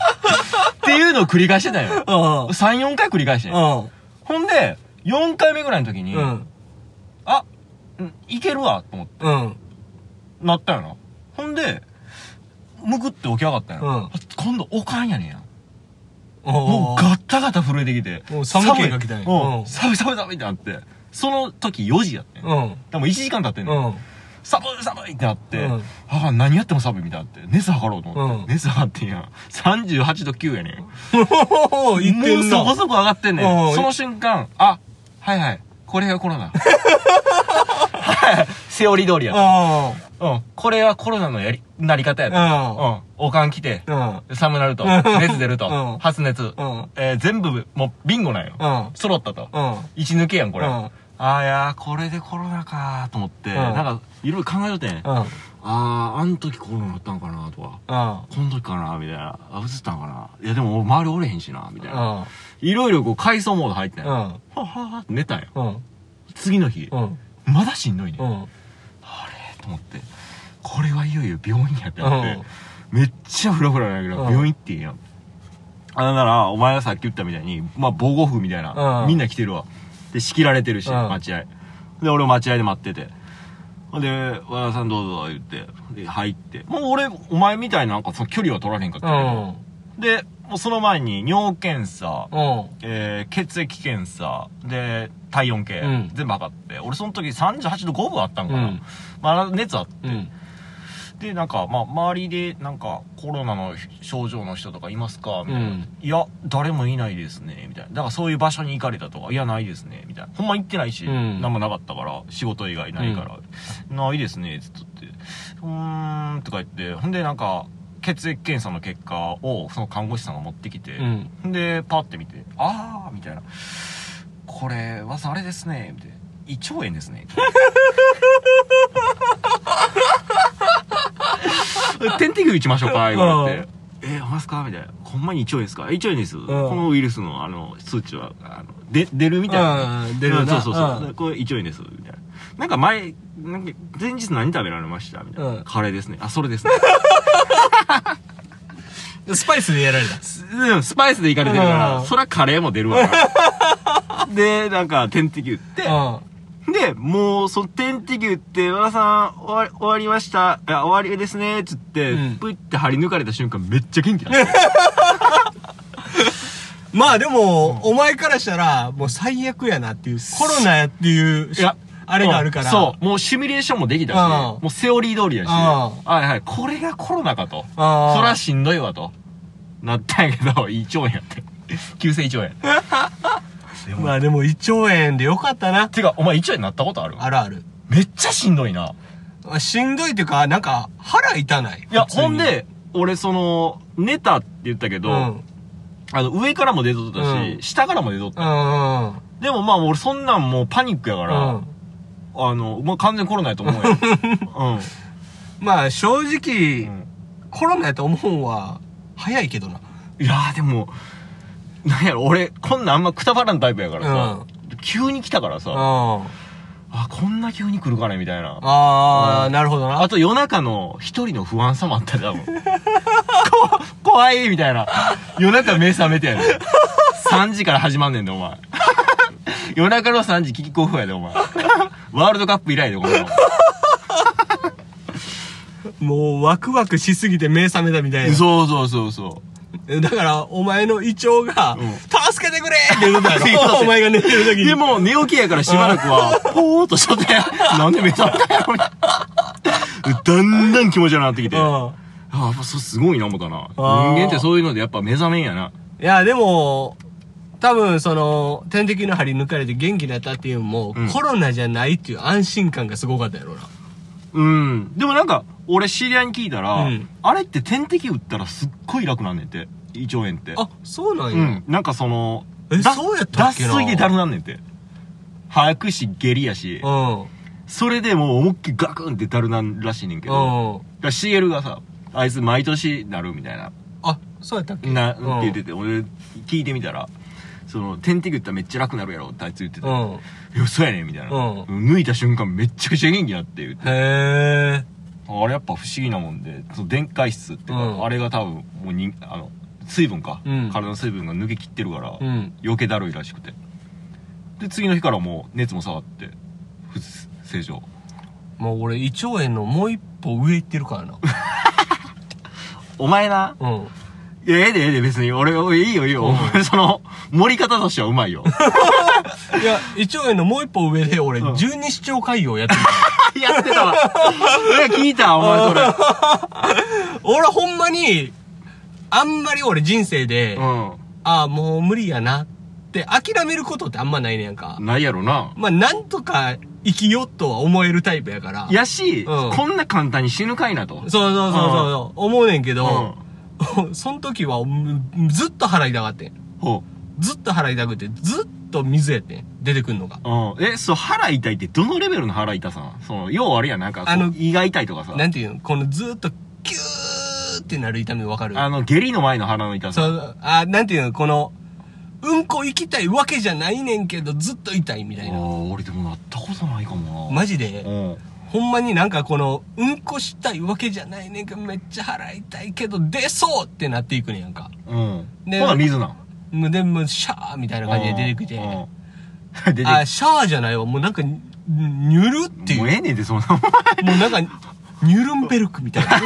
A: ていうのを繰り返してたよ。
B: うん。
A: 3、4回繰り返して。ほんで、4回目ぐらいの時に、
B: うん。
A: あ、んいけるわ、と思って、
B: うん。
A: なったよな。ほんで、むくって起き上がったよ。
B: うん
A: あ今度、おかんやねんや。も
B: も
A: うガッタガタ震えてきて。
B: もう寒気が来たんや
A: うん
B: うん
A: 寒い寒い寒いってなって。その時4時やってん。
B: うん。
A: でも1時間経ってんねん。
B: うん。
A: 寒い寒いってなって、
B: うん
A: あ何やっても寒いみたいになって、熱測ろうと思って、
B: うん
A: 熱測ってんや。38度9やねん。
B: おお、言って
A: もうんそこ
B: な。
A: そこ上がってんね
B: うん
A: ん。その瞬間、あ、はいはい、これがコロナ。[laughs] はい、セオリー通りやと。
B: あ
A: うん、これはコロナのやり、なり方やと。
B: あ。
A: うん、おかん来て、
B: うん。うん。
A: 寒なると、
B: うん
A: 熱出ると、
B: うん
A: 発熱、
B: うん。
A: えー全部、もうビンゴなんよ。
B: うん。
A: 揃ったと。
B: うん。
A: 一抜けやん、これ。
B: うん
A: あーいやー、これでコロナかーと思って、
B: ん
A: なんか、いろいろ考えとってん。
B: うん。
A: あー、あの時コロナだったんかなとか、
B: うん。
A: この時かなみたいな。あ、映ったんかないや、でも周りおれへんしなみたいな。
B: うん。
A: いろいろこう、回想モード入ってん。
B: うん。
A: はははって寝たんよ。
B: うん。
A: 次の日、
B: うん。
A: まだしんどいね。
B: うん。
A: あれと思って、これはいよいよ病院やってなって、
B: うん
A: めっちゃフラフラなんやけど、
B: うん
A: 病院行っていいやん。あだから、お前がさっき言ったみたいに、まあ、防護服みたいな、
B: うん
A: みんな着てるわ。で、仕切られてるし、
B: うん
A: 待合。で、俺待合で待ってて。ほんで、和田さんどうぞ、言って、で、入って。もう俺、お前みたいななんかその距離は取られへんかったけど、で、もうその前に尿検査、
B: うん。
A: えー、血液検査、で、体温計、
B: うん
A: 全部測って、俺その時38度5分あったんかな。
B: うん
A: まあ、熱あって、
B: うん。
A: で、なんか、まあ、周りで、なんか、コロナの症状の人とかいますか？みたいな。
B: うん
A: いや、誰もいないですね、みたいな。だからそういう場所に行かれたとか、いや、ないですね、みたいな。ほんま行ってないし、
B: うん
A: 何もなかったから、仕事以外ないから、ないですね、つっとって。うーん、とか言って、ほんで、なんか、血液検査の結果を、その看護師さんが持ってきて、
B: うん。
A: で、パッて見て、あー、みたいな。これ、わざあれですね、みたいな。胃腸炎ですね。[laughs] [laughs] 点滴打ちましょうか、言われて。えー、ますか？みたいな。ほんまに胃腸炎ですか？胃腸炎です。このウイルスの、あの、数値は、あの、で、出るみたいな。
B: うん出る
A: そうそうそう。
B: うん
A: これ胃腸炎です。みたいな。なんか前、なんか前日何食べられました？みたいな。
B: うん
A: カレーですね。あ、それですね。[laughs]
B: スパイスでやられた。
A: スうん、スパイスでいかれてるから、
B: うん
A: そりゃカレーも出るわ。[laughs] で、なんか、点滴打って、
B: うん。
A: で、もう、その点滴打って、和田さん、終わり、終わりました。いや、終わりですね、つって、
B: うん
A: プイって張り抜かれた瞬間、めっちゃ元気だった。[laughs]
B: まあでも、お前からしたら、もう最悪やなっていう、コロナやっていう、
A: いや
B: あれがあるから。
A: うんそう。もうシミュレーションもできたし、
B: うん
A: もうセオリー通りやし、
B: うん
A: はいはい、これがコロナかと。そらしんどいわと。なったんやけど、胃腸炎やって。急性胃腸炎。でも
B: まあでも胃腸炎でよかったな。
A: てか、お前胃腸炎なったことある？
B: あるある。
A: めっちゃしんどいな。
B: あしんどいっていうか、なんか、腹痛ない。
A: いや、ほん、で、俺その、寝たって言ったけど、
B: うん。
A: あの、上からも出とったし、
B: うん
A: 下からも出とった。
B: うんうん。
A: でもまあ俺そんなんもうパニックやから、
B: うん。
A: あの、もう完全コロナやと思うよ。[laughs] うん。
B: まあ正直、
A: うん
B: コロナやと思うんは、早いけどな。
A: いやーでも、なんやろ、俺、こんなんあんまくたばらんタイプやからさ、
B: うん
A: 急に来たからさ、
B: あ
A: あ、こんな急に来るかねみたいな。
B: あー、
A: うん
B: なるほどな。
A: あと夜中の一人の不安さもあった多分。[laughs] こ怖いみたいな。夜中目覚めてやねん。3時から始まんねんで、お前。[laughs] 夜中の3時キックオフやで、お前。[laughs] ワールドカップ以来で、この。
B: もうワクワクしすぎて目覚めたみたいな。
A: そうそうそうそう。
B: だから、お前の胃腸が、
A: うん
B: 助けてくれって言うことやろ。[laughs] お前が寝てる時に。
A: でも、寝起きやからしばらくは、ぽーっとしとって、[laughs] なんで目覚めたんやろみたいなだんだん気持ち悪くなってきて。あ
B: うん。
A: あ、やっぱそうすごいな、思ったな。人間ってそういうのでやっぱ目覚めんやな。
B: いや、でも、多分その、点滴の針抜かれて元気になったっていうのも、
A: うん
B: コロナじゃないっていう安心感がすごかったやろな。
A: うん。でもなんか、俺知り合いに聞いたら、
B: うん
A: あれって点滴打ったらすっごい楽なんねんって。胃腸炎って。
B: あ、そうなんや。
A: うん。なんかその、
B: え
A: だ
B: そうやったっけな
A: 脱水でだるなんねんって。吐くし、下痢やし、
B: うん。
A: それでもう思いっきりガクンってだるなんらしいねんけど、
B: うん。
A: だ CL がさ、あいつ毎年なるみたいな。
B: あ、そうやったっけ？
A: な、って
B: うん
A: 言ってて、俺、聞いてみたら、その、点滴打ったらめっちゃ楽になるやろってあいつ言ってて、
B: うん。
A: いや、そうやねん、みたいな。
B: うん
A: 抜いた瞬間めっちゃくちゃ元気になって言って、
B: へえ。
A: あれやっぱ不思議なもんで、その電解質っていうか、
B: うん
A: あれが多分、もうに、あの、水分か、
B: うん
A: 体の水分が抜けきってるから、
B: うん。
A: 余計だるいらしくて。で、次の日からもう熱も下がって、正常。
B: もう俺胃腸炎のもう一歩上行ってるからな。[laughs]
A: お前な、
B: うん。
A: いや、ええでええで別に、俺、俺いいよいいよ。
B: うん
A: お前 [laughs] その、盛り方としてはうまいよ。[laughs]
B: いや、胃腸炎のもう一歩上で俺、
A: うん
B: 十二指腸潰瘍やってるから。
A: やってたわ。いや、聞いた、お前それ。
B: 俺ほんまに、あんまり俺人生で、
A: う
B: ああ、もう無理やなって諦めることってあんまないねやんか。
A: ん。ないやろな。
B: まあ、なんとか生きようとは思えるタイプやから。
A: やし、
B: うん
A: こんな簡単に死ぬかいなと。
B: そうそうそうそう、思うねんけ
A: うん。
B: ど、[laughs] その時はうんずっと腹痛がってん。
A: ほ
B: ずっと腹痛くて、ずっと水やってん。出てくんのが。
A: う。うん。え、そう、腹痛いってどのレベルの腹痛さその、要はあれやん、なんか
B: あの
A: 胃が痛いとかさ。
B: なんていうの？このずっとキューってなる痛みわかる？
A: あの、下痢の前の腹の痛さ。
B: そう、あ、なんていうの？この、うんこ行きたいわけじゃないねんけど、ずっと痛いみたいな。
A: あー俺でもなったことないかもな。
B: マジで？
A: うん。
B: ほんまになんかこの、うんこしたいわけじゃないねんけど、めっちゃ腹痛いけど、出そうってなっていくねんやんか。
A: うん。
B: で
A: ほな、水なん？
B: もうでも、シャーみたいな感じで出てきて。
A: うん [laughs] 出てき
B: あ、シャーじゃないわ。もうなんか、にニュルっていう。
A: もうええねんで、そんな。
B: もうなんか、ニュルンベルクみたいな。[laughs]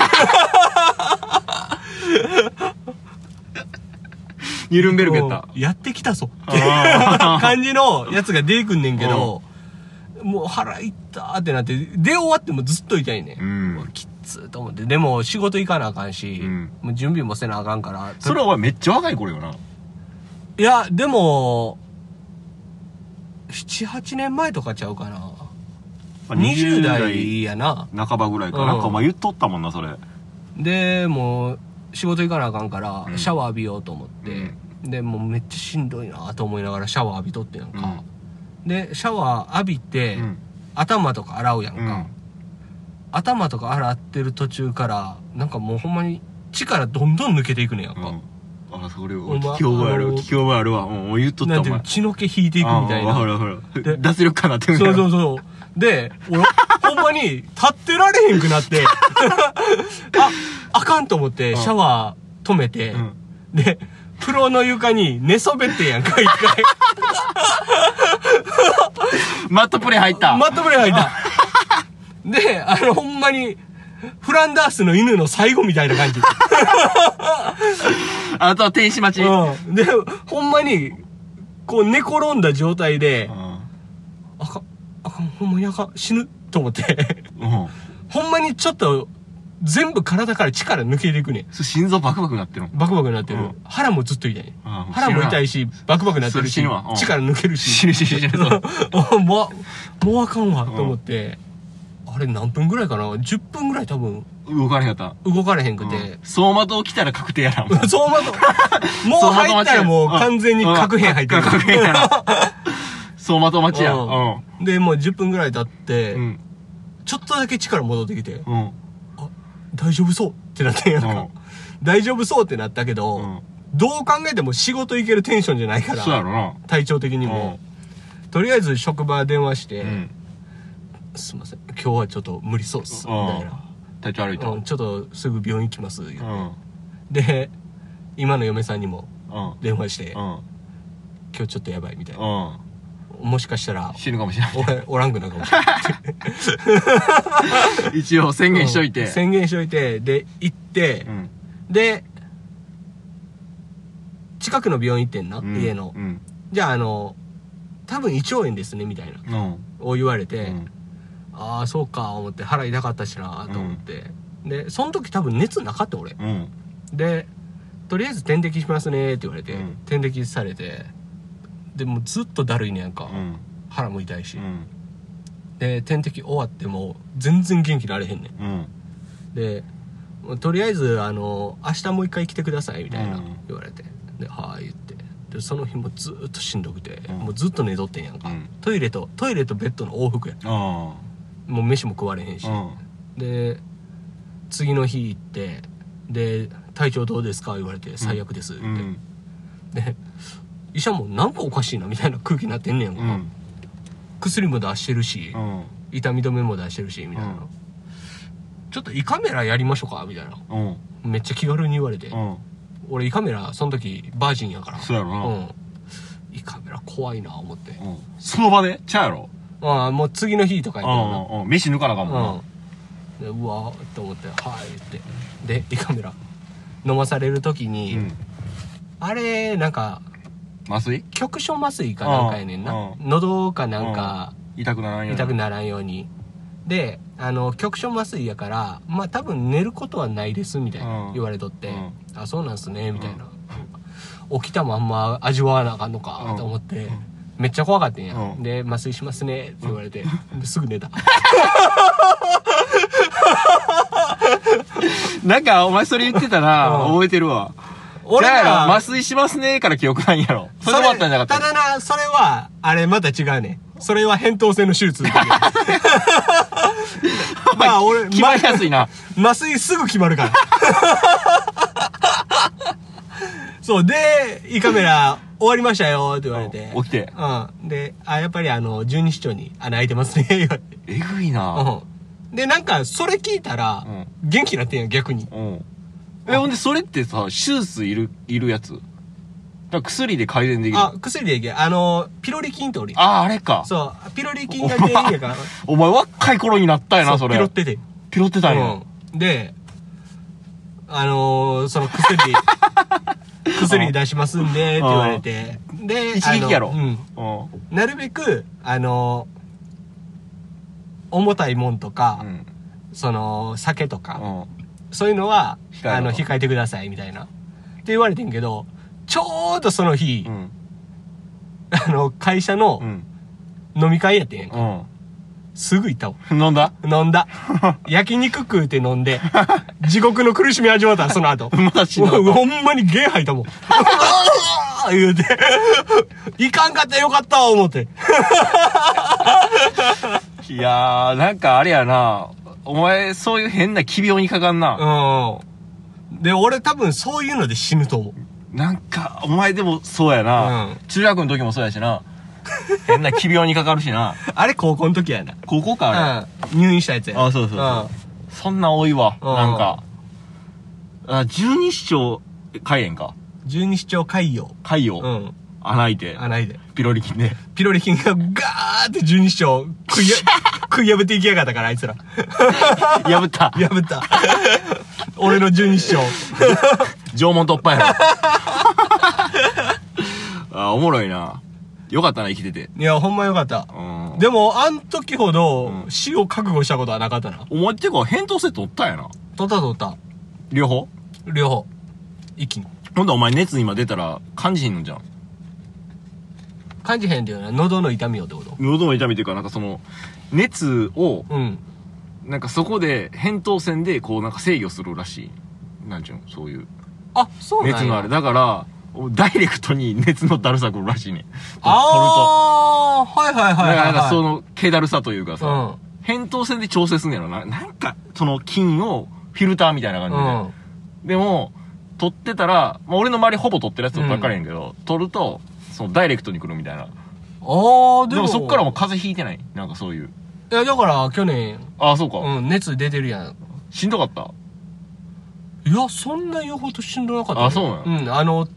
B: [laughs]
A: ニュルンベルクやった
B: も。うやってきたぞって
A: あー [laughs]
B: 感じのやつが出てくんねんけど、もう腹いったーってなって、出終わってもずっと痛いねん。
A: うん。
B: きっつーと思って。でも仕事行かなあかんし、
A: うん
B: もう準備もせなあかんから。
A: それはお前めっちゃ若い頃よな。
B: いや、でも、7、8年前とかちゃうかな。20代やな。
A: 半ばぐらいか。
B: うん
A: なんかお前言っとったもんな、それ。
B: で、もう、仕事行かなあかんから
A: う、ん
B: シャワー浴びようと思って、で、もうめっちゃしんどいなと思いながらシャワー浴びとってんやんか。で、シャワー浴びて、
A: うん。
B: 頭とか洗うやんか。
A: うん。
B: 頭とか洗ってる途中から、なんかもうほんまに力どんどん抜けていくねやんか。
A: うん。あ、それ、聞き覚えある。聞き覚えあるわ。うん、言っとったお前
B: なん。血の気引いていくみたいな。
A: あほらほら。
B: で
A: 脱力かなって
B: そうそうそう。で、俺、ほんまに立ってられへんくなって、[laughs] あ、あかんと思って、シャワー止めて、
A: うん。
B: で、風呂の床に寝そべってんやんか、一回。[laughs]
A: マットプレイ入った。
B: マットブレー入った。で、あの、ほんまに、フランダースの犬の最後みたいな感じ。[laughs]
A: あとは天使待ち。うん。
B: うん。で、ほんまに、こう寝転んだ状態で、あかん、あかん、ほんまにあかん、死ぬと思って、
A: うん。
B: ほんまにちょっと、全部体から力抜けていくね
A: 心臓バクバクなってるの。
B: バクバクなってる。
A: うん
B: 腹もずっと痛いね腹も痛いし、バクバクなってるし力抜ける
A: 死
B: し。
A: ぬ死ぬ死ぬ。そう
B: あもう、もうあかんわ、と思って、あれ何分ぐらいかな ?10 分ぐらい多分
A: 動かれへんかった。
B: 動かれへんく
A: うん
B: て。
A: 走馬灯来たら確定やな。もう
B: そうまと、もう入ったらもう完全に核変入ってる。
A: 核変やな。[laughs] 走馬灯待ちや。う
B: うんで、もう10分ぐらい経って、
A: ん。うん。
B: ちょっとだけ力戻ってきて、
A: うん。
B: あ、大丈夫そうってなってんやんか。
A: うん
B: 大丈夫そうってなったけど、
A: うん
B: どう考えても仕事行けるテンションじゃないから。体調的にも。とりあえず職場電話して、
A: うん。
B: すいません、今日はちょっと無理そうっす、みたいな。
A: 体調悪いと。
B: うん、ちょっとすぐ病院行きます。で、今の嫁さんにも
A: うん。
B: 電話して、
A: うん。
B: 今日ちょっとやばいみたいな。
A: うん。
B: もしかしたら、
A: 死ぬかもしれない。
B: 俺、おらんくなるかもしれない。
A: 一応宣言しといて。
B: うん宣言しといて、で、行って
A: う、ん。
B: で、近くの病院行ってんな、
A: うん
B: 家の
A: う。ん。
B: じゃあ、あの、多分胃腸炎ですね、みたいな。
A: うん。
B: を言われ
A: う
B: て、
A: ん。
B: ああ、そうか、思って、腹痛かったしな、と思って。で、その時多分熱なかった、俺。
A: うん。
B: で、とりあえず点滴しますね、って言われて、
A: うん
B: 点滴されて、でもうずっとだるいねやんか。
A: うん。
B: 腹も痛いし。
A: うん。
B: で、点滴終わっても、全然元気なれへんねん。
A: うん。
B: で、とりあえず、あの、明日もう一回来てください、みたいな
A: うん
B: 言われて。で、はーい、言って。で、その日もずーっとしんどくて、
A: うん
B: もうずっと寝とってんやんか。
A: うん
B: トイレと、トイレとベッドの往復や。
A: あ
B: もう飯も食われへんし。で、次の日行って、で、体調どうですか？言われて、最悪です、って。
A: うん。
B: で、医者もなんかおかしいな、みたいな空気になってんねやんか。
A: うん。
B: 薬も出してるし、
A: うん。
B: 痛み止めも出してるし、みたいな。
A: うん
B: ちょっと胃カメラやりましょうかみたいな。
A: うん。
B: めっちゃ気軽に言われて。
A: うん。
B: 俺胃カメラ、その時、バージンやから。
A: そうやろな
B: うん。胃カメラ怖いな、思って。
A: うん。その場で？ちゃうやろ？
B: ああ、もう次の日とか
A: う
B: やったよ
A: んうんうん。飯抜かなあかんも。
B: うん。で、うわーって思って、はい、言って。で、胃カメラ。飲まされる時に、
A: うん。
B: あれ、なんか、
A: 麻酔？
B: 局所麻酔かなんかやねんな。
A: う
B: 喉かなんか、
A: 痛くならんように。
B: 痛くならんように。で、あの、局所麻酔やから、まあ多分寝ることはないです、みたいな
A: うん
B: 言われとって、
A: うん
B: あ、そうなんすね、みたいな。起きたまんま味わわなあかんのか
A: うん、
B: と思って、めっちゃ怖かったんや。
A: うん
B: で、麻酔しますね、って言われて、ですぐ寝た。[laughs]
A: なんか、お前それ言ってたな。
B: うん
A: 覚えてるわ。
B: 俺
A: じゃあやろ
B: が
A: 麻酔しますねから記憶ないんやろ。それで終わったんじゃなかった
B: ただな、それは、あれまた違うね。それは扁桃腺の手術 [laughs] の時。まあ俺、
A: 決まりやすいな。
B: ま [laughs] 麻酔すぐ決まるから。[laughs] そう、で、胃カメラ終わりましたよって言われて。
A: 起きて。
B: うん。で、あ、やっぱりあの、十二指腸に穴開いてますね、言われて。
A: えぐいな。
B: うん。で、なんか、それ聞いたら、元気になってんや、逆に。
A: うん。え、ほんで、それってさ、手術いる、いるやつ？だ薬で改善できる。
B: あ、薬でいけ。あの、ピロリ菌っており。
A: あ、あれか。
B: そう、ピロリ菌が原因やから。
A: お前若い頃になったやな、
B: そ
A: れ。
B: ピロってて。
A: ピロってたんや。
B: うん。で、あのー、その薬、[laughs] 薬出しますんで、って言われて。で、
A: 一撃やろ
B: うん。
A: うん。
B: なるべく、あのー、重たいもんとか、
A: うん。
B: その、酒とか、
A: うん。
B: そういうのは、
A: 控えろ
B: あの、控えてください、みたいな。って言われてんけど、ちょうどその日、
A: うん。
B: あの、会社の
A: うん。
B: 飲み会やってんやんか。
A: うん。
B: すぐ行ったわ。
A: 飲んだ？
B: 飲んだ。[laughs] 焼肉食うて飲んで、地獄の苦しみ味わったその後。
A: まだ死んだ
B: もうほんまにゲー吐いたもん。[laughs] 言うて。いかんかったよかった思って。
A: いやー、なんかあれやな。お前、そういう変な奇病にかかんな。
B: うん。で、俺多分そういうので死ぬと思う。
A: なんか、お前でもそうやな。
B: うん
A: 中学の時もそうやしな。変な奇病にかかるしな。[laughs]
B: あれ高校の時やな。
A: 高校かあれ？
B: うん。入院したやつや。
A: あそうそうそうそんな多いわ。
B: うん
A: なんか。あ、十二指腸肝炎か。
B: 十二指腸潰瘍。
A: 海洋。
B: うん。
A: 穴開いて。
B: あないで。
A: ピロリ菌で。
B: ピロリ菌がガーって十二指腸食いや、[laughs] 食い破っていきやがったから、あいつら。[laughs]
A: 破った。
B: 破った。俺の十二指腸。
A: 縄文突破やろ。[laughs] あ、おもろいな。よかったな、生きてて。
B: いや、ほんまよかった。
A: うん。
B: でも、あん時ほど
A: う、ん
B: 死を覚悟したことはなかったな。
A: お前ってか、扁桃腺取ったんやな。
B: 取った取った。
A: 両方？
B: 両方。一気に。
A: ほんとお前熱今出たら感じひんのじゃん。
B: 感じへんっていうのは喉の痛みよってこと？
A: 喉の痛みっていうか、なんかその、熱を、
B: うん。
A: なんかそこで、扁桃腺でこうなんか制御するらしい。なんちゅうの？そういう。
B: あ、そうなんや
A: 熱のあれ。だから、ダイレクトに熱のだるさくるらしいね。と
B: あー、はいはい
A: 取ると。
B: はいは
A: なんかそ
B: はい。
A: の、気だるさというかさ、
B: うん。
A: 扁桃腺で調整すんねやろな。なんか、その菌をフィルターみたいな感じで。
B: うん。
A: でも、取ってたら、まあ、俺の周りほぼ取ってるやつばっかりやねんけど、取ると、そのダイレクトに来るみたいな。
B: あー、でも。
A: そっからもう風邪ひいてない？なんかそういう。
B: いや、だから、去年、
A: ああ、そうか。
B: うん、熱出てるやん。
A: しんどかった？
B: いや、そんな言うほどしんどなかったよ。
A: あそうな
B: うん、あの、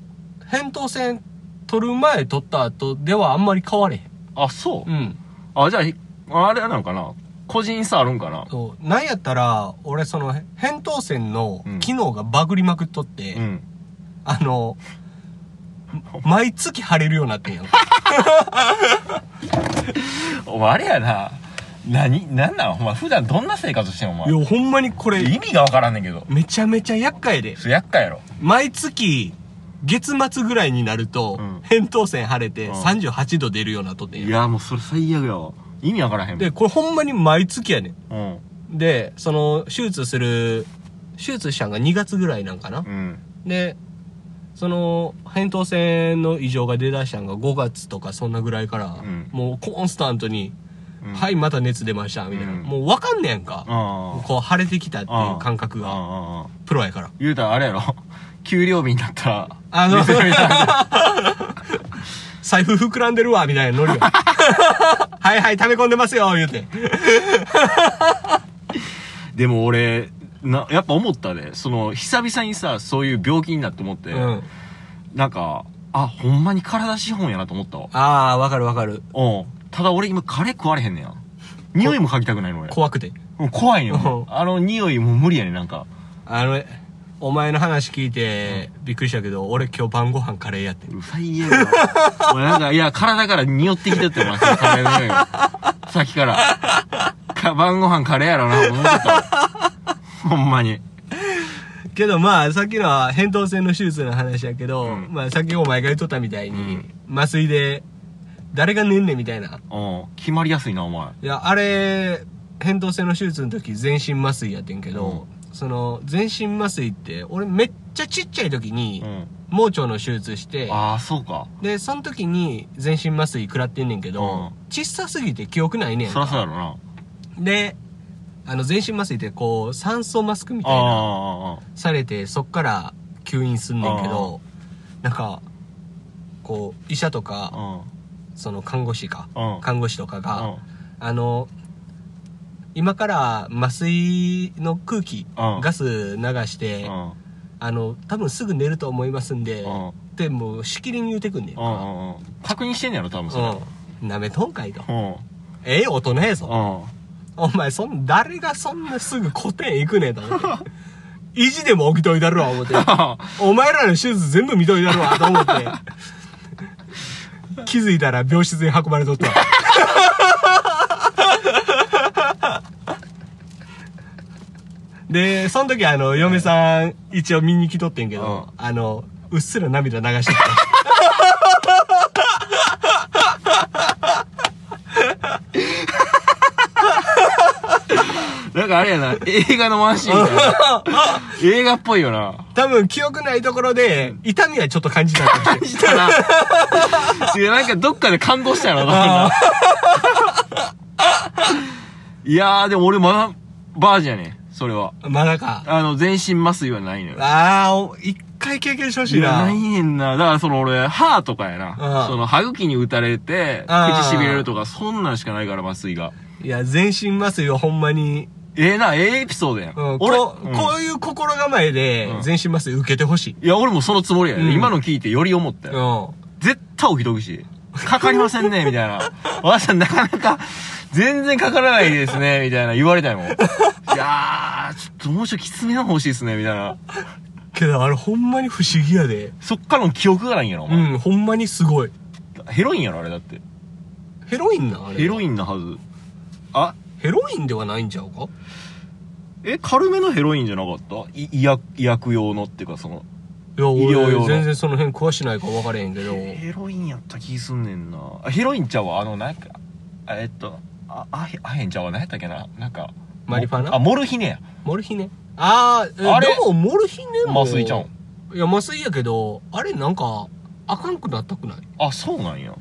B: 扁桃腺取る前取った後ではあんまり変われへん。
A: あ、そう。
B: うん。
A: あ、じゃあひ、あれなのかな？個人差あるんかな？
B: そう。なんやったら、俺その、へ扁桃腺の
A: うん
B: 機能がバグりまくっとって、
A: うん。
B: あの、毎月腫れるようになってんやん。[laughs]
A: お前あれやな。何なんなん？お前普段どんな生活してんお前？
B: いや、ほんまにこれ、
A: 意味がわからんねんけど。
B: めちゃめちゃ厄介で。
A: それ厄介やろ。
B: 毎月、月末ぐらいになると、
A: うん
B: 扁桃腺腫れて
A: うん
B: 38度出るようになっとってんやん。
A: いや、もうそれ最悪やわ。意味わからへん。
B: で、これほんまに毎月やねん。
A: うん。
B: で、その、手術する、手術したんが2月ぐらいなんかな。
A: うん。
B: で、その、扁桃腺の異常が出だしたんが5月とかそんなぐらいから、
A: ん
B: もうコンスタントに、
A: うん
B: はい、また熱出ました、みたいな。
A: うん
B: もうわかんねやんか。こう腫れてきたっていう感覚が。プロやから。
A: 言うたらあれやろ。[laughs] 給料日になったら、
B: あの [laughs] 財布膨らんでるわ、みたいなノリよ。[laughs] はいはい、溜め込んでますよ、言うて。
A: でも俺、な、やっぱ思ったで、その、久々にさ、そういう病気になって思って、
B: うん。
A: なんか、あ、ほんまに体資本やなと思ったわ。
B: ああ、わかるわかる。
A: うん。ただ俺今カレー食われへんねや。匂いも嗅ぎたくないの俺。
B: 怖くて。
A: もう怖いよ。あの匂いもう無理やねなんか。
B: あの、お前の話聞いて、びっくりしたけど、俺今日晩ご飯カレーやって。
A: う最悪だ。[laughs] 俺なんか、いや、体から匂ってきてって、お前、カレーの匂いが。さっきから。か晩ご飯カレーやろな、思ってたわ。[laughs] ほんまに。
B: けどまあ、さっきのは扁桃腺の手術の話やけど、
A: うん
B: まあさっきお前が言っとったみたいに、
A: うん
B: 麻酔で、誰が寝んねんみたいな。
A: うん。決まりやすいな、お前。
B: いや、あれ、扁桃腺の手術の時全身麻酔やってんけど、その、全身麻酔って、俺めっちゃちっちゃい時に
A: う、ん。
B: 盲腸の手術して、
A: ああ、そうか。
B: で、その時に全身麻酔食らってんねんけど、小さすぎて記憶ないねん
A: そらそうやろな。
B: で、あの、全身麻酔ってこう、酸素マスクみ
A: あ
B: たいな、されて、そっから吸引すんねんけど、なんか、こう、医者とか、
A: あ、
B: その看護師か、
A: うん
B: 看護師とか
A: うん。
B: が、
A: うん。
B: あの、今から麻酔の空気、
A: うん
B: ガス流して、
A: うん。
B: あの、多分すぐ寝ると思いますんで、
A: うん
B: ってもうしきりに言うてくんねんか。
A: 確認してんねやろ、多分それ。
B: うん。なめとんかいと。
A: うん。
B: ええ大人やぞ。
A: うん。
B: お前、そん、誰がそんなすぐ古典行くねんと思って。[laughs] 意地でも起きといたるわ、思って。[laughs] お前らの手術全部見といたるわ、と思って。[laughs] 気づいたら病室に運ばれとったわ。で、その時あの、嫁さん一応見に来とってんけど、あの、うっすら涙流してた。
A: なんかあれやな、映画のワンシーンみたいな。映画っぽいよな。
B: 多分記憶ないところで、痛みはちょっと感じたかもしれん
A: したな。いや、なんかどっかで感動したよな、多分な。いやー、でも俺まだ、バージやねそれは。
B: まだか。
A: あの、全身麻酔はないのよ。
B: ああ、お一回経験してほしい
A: いや、
B: な。
A: ないねんな。だからその俺、歯とかやな。
B: うん
A: その歯茎に打たれて、口痺れるとか、そんなんしかないから麻酔が。
B: いや、全身麻酔はほんまに、
A: ええな、ええエピソードやん。
B: うん、
A: 俺、
B: こう、
A: うん
B: こういう心構えで
A: うん
B: 全身麻酔受けてほしい。
A: いや、俺もそのつもりやね、
B: うん
A: 今の聞いてより思った
B: う
A: よ。
B: ん。
A: 絶対起きとくし。かかりませんね、みたいな。[laughs] わさんなかなか、全然かからないですね、みたいな言われたいもん。いやー、ちょっともうちょいきつめの方欲しいですね、みたいな。
B: けどあれほんまに不思議やで。
A: そっからの記憶がないんやろ、お
B: う
A: 前。
B: ん、ほんまにすごい。
A: ヘロインやろ、あれだって。
B: ヘロインなあれ。
A: ヘロインなはず。あ、
B: ヘロインではないんちゃうか？
A: え、軽めのヘロインじゃなかった？い医薬、医薬用のっていうか、その、
B: いや、
A: 医療用の
B: 俺、全然その辺詳しないから分からへんけど。
A: ヘロインやった気すんねんな。あ、ヘロインちゃうわ、あの、なんか、あえっと、あ、あへ、あへんちゃうわ、何やったっけな？なんか。
B: マリファナ？
A: あ、モルヒネや。
B: モルヒネ？あー、え
A: あれ？
B: でもモルヒネも。
A: 麻酔ちゃうん？
B: いや、麻酔やけど、あれなんか、あかんくなったくない？
A: あ、そうなんや。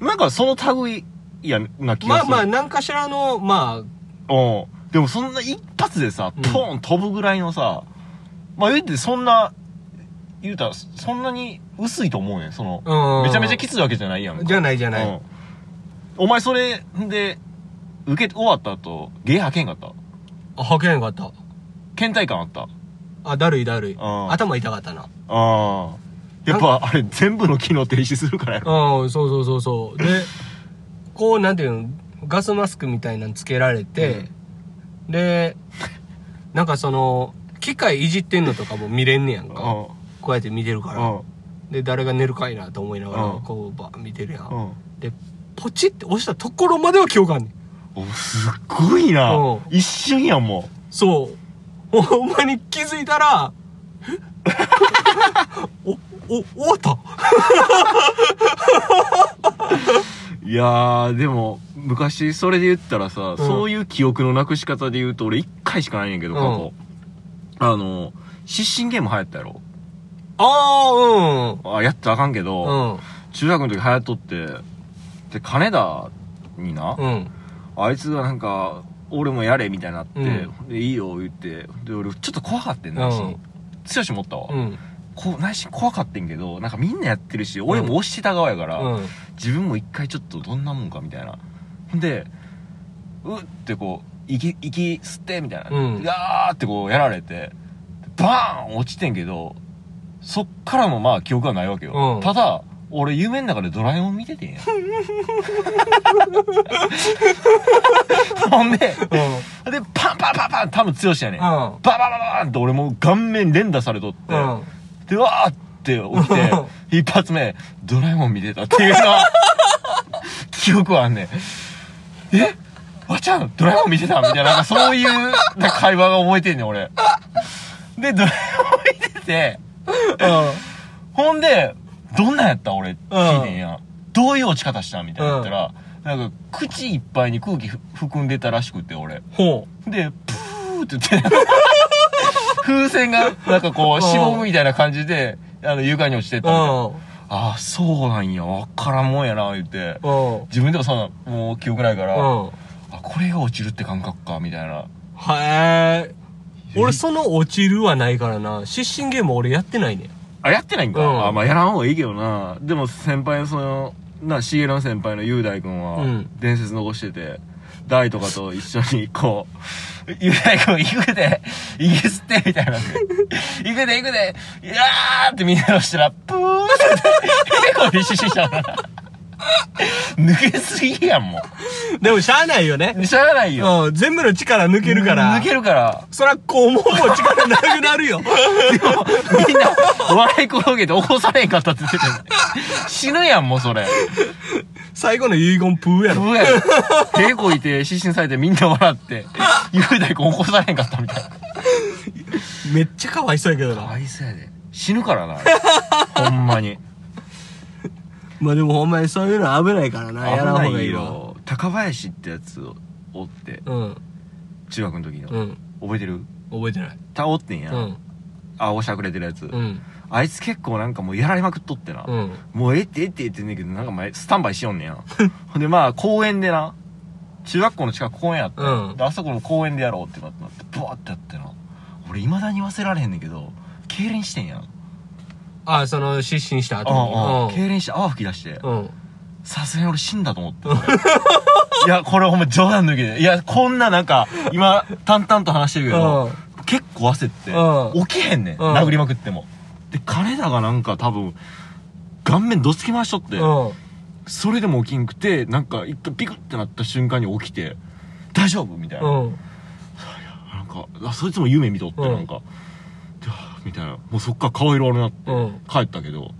A: なんか、その類やな気がする。
B: まあまあ、なんかしらの、ま
A: うん。でもそんな一発でさ、
B: うん
A: ポーン飛ぶぐらいのさ、まあ言うてそんな、言うたらそんなに薄いと思うねん。その、
B: あ、うん。
A: めちゃめちゃきついわけじゃないやんか。
B: じゃないじゃない。
A: うん。お前それで、受け終わった後、ゲー吐けんかった？
B: あ、吐けへんかった。
A: 倦怠感あった？あ
B: あ、だるいだるい。
A: ん
B: 頭痛かったな。
A: あ。やっぱあれ全部の機能停止するからやろ。
B: うん、そうそうそうそう。で、こう、なんていうの、ガスマスクみたいなのつけられて、で、なんかその、機械いじってんのとかも見れんねやんか。こうやって見てるから。
A: うん。
B: で、誰が寝るかいなと思いながら
A: うん、
B: こう、ば見てるやん。
A: うん。
B: で、ポチって押したところまでは記憶あんねん。
A: お、すっごいな
B: うん。
A: 一瞬やんも
B: そう。[laughs] ほんまに気づいたら、え？[laughs] お、お、終わった
A: う。[laughs] いやー、でも、昔それで言ったらさ、
B: ん
A: そういう記憶のなくし方で言うと、俺一回しかないねんけど、過去。あの、失神ゲーム流行ったやろ
B: ああ、
A: あ、やったらあかんけ
B: う
A: ど、
B: ん。うん。
A: 中学の時流行っとって、で、金田にな、
B: うん。
A: あいつがなんか、俺もやれみたいになって、
B: うん
A: で、いいよ言って、で、俺ちょっと怖かってん内
B: うん
A: 心。強し持ったわ。
B: うん。
A: こう内心怖かってんけど、なんかみんなやってるし、俺も押してた側やから、
B: うん。
A: 自分も一回ちょっとどんなもんかみたいな。ほんで、うってこう、息、息吸ってみたいな。
B: うん
A: ガーってこうやられて、バーン落ちてんけど、そっからもまあ記憶はないわけよ。
B: うん
A: ただ、俺夢の中でドラえもん見ててんや。[laughs] ほんで、で、パンパンパンパン多分強しやねん。バ
B: うん。
A: ババババーンって俺もう顔面連打されとって、
B: うん。
A: で、わーって起きて、一発目、ドラえもん見てたっていうのは、[laughs] 記憶はあんねん。え？わちゃん、ドラえもん見てたみたいな、なんかそういう会話が覚えてんねん、俺。で、ドラえもん見てて、ほんで、どんなんやった俺、聞いてんや。どういう落ち方したみたいな言ったら、なんか、口いっぱいに空気ふ含んでたらしくて、俺。
B: ほ
A: で、プーって言って、風船が、なんかこう、しぼむみたいな感じで、あの、床に落ちて。たみたいな。
B: うん。
A: ああ、そうなんや、わからんもんやな、言って。
B: うん。
A: 自分でもそんな、もう記憶ないから、
B: うん。
A: あ、これが落ちるって感覚か、みたいな。
B: はえ。俺その落ちるはないからな。失神ゲーム俺やってないねん。
A: あ、やってないんか？
B: うん
A: あ、まあ、やらん方がいいけどな。でも、先輩のその、な、シゲの先輩の雄大君は
B: うん、
A: 伝説残してて、大とかと一緒に、こう、雄大君行くで、イギスって、みたいな。行くで、行くで、いやーってみんな押したら、プーって、結構必死したな。抜けすぎやん、も
B: でもしゃあないよね。
A: う。しゃあないよ。
B: うん。全部の力抜けるから。
A: 抜けるから。
B: そら、こうもうも力なくなるよ。[laughs]
A: みんな、笑い転げて起こされんかったって言ってた死ぬやん、もうそれ。
B: 最後の遺言プーやろ。
A: うわ手こいて、失神されてみんな笑って、雄大君起こされんかったみたいな。
B: めっちゃかわいそうやけど
A: か
B: な。
A: わいそうやで。死ぬからな。ほんまに。
B: まあでもほんまにそういうの危ないからな。やらん
A: 危ない
B: ほうがいいわ。
A: よ。高林ってやつおって、
B: うん。
A: 中学の時の。
B: うん。
A: 覚えてる？
B: 覚えてない。
A: たおってんや。
B: うん。
A: 青しゃくれてるやつ。
B: うん。
A: あいつ結構なんかもうやられまくっとってな。
B: うん。
A: もうええってええって言ってんねんけど、なんか前、スタンバイしよんねや。[laughs] ほんでまあ、公園でな、中学校の近く公園やった、
B: うん
A: であそこの公園でやろうってなってなって、ブワーってやってな。俺未だに忘れられへんねんけど、痙攣してんやん。
B: あ、その、失神した後に。
A: 痙攣して泡吹き出して、
B: うん。うん。
A: さすがに俺死んだと思って。俺いや、これほんま冗談抜きで。いや、こんななんか、今、淡々と話してるけど、結構焦って、
B: う
A: 起きへんねん。
B: うん
A: 殴りまくっても。で、金田がなんか多分、顔面どつき回しとって、
B: うん。
A: それでも起きんくて、なんか一回ピクってなった瞬間に起きて、大丈夫みたいな。
B: うん。
A: なんか、あそいつも夢見とって、
B: うん
A: なんか、みたいな。もうそっから顔色悪くなって
B: うん。
A: 帰ったけど、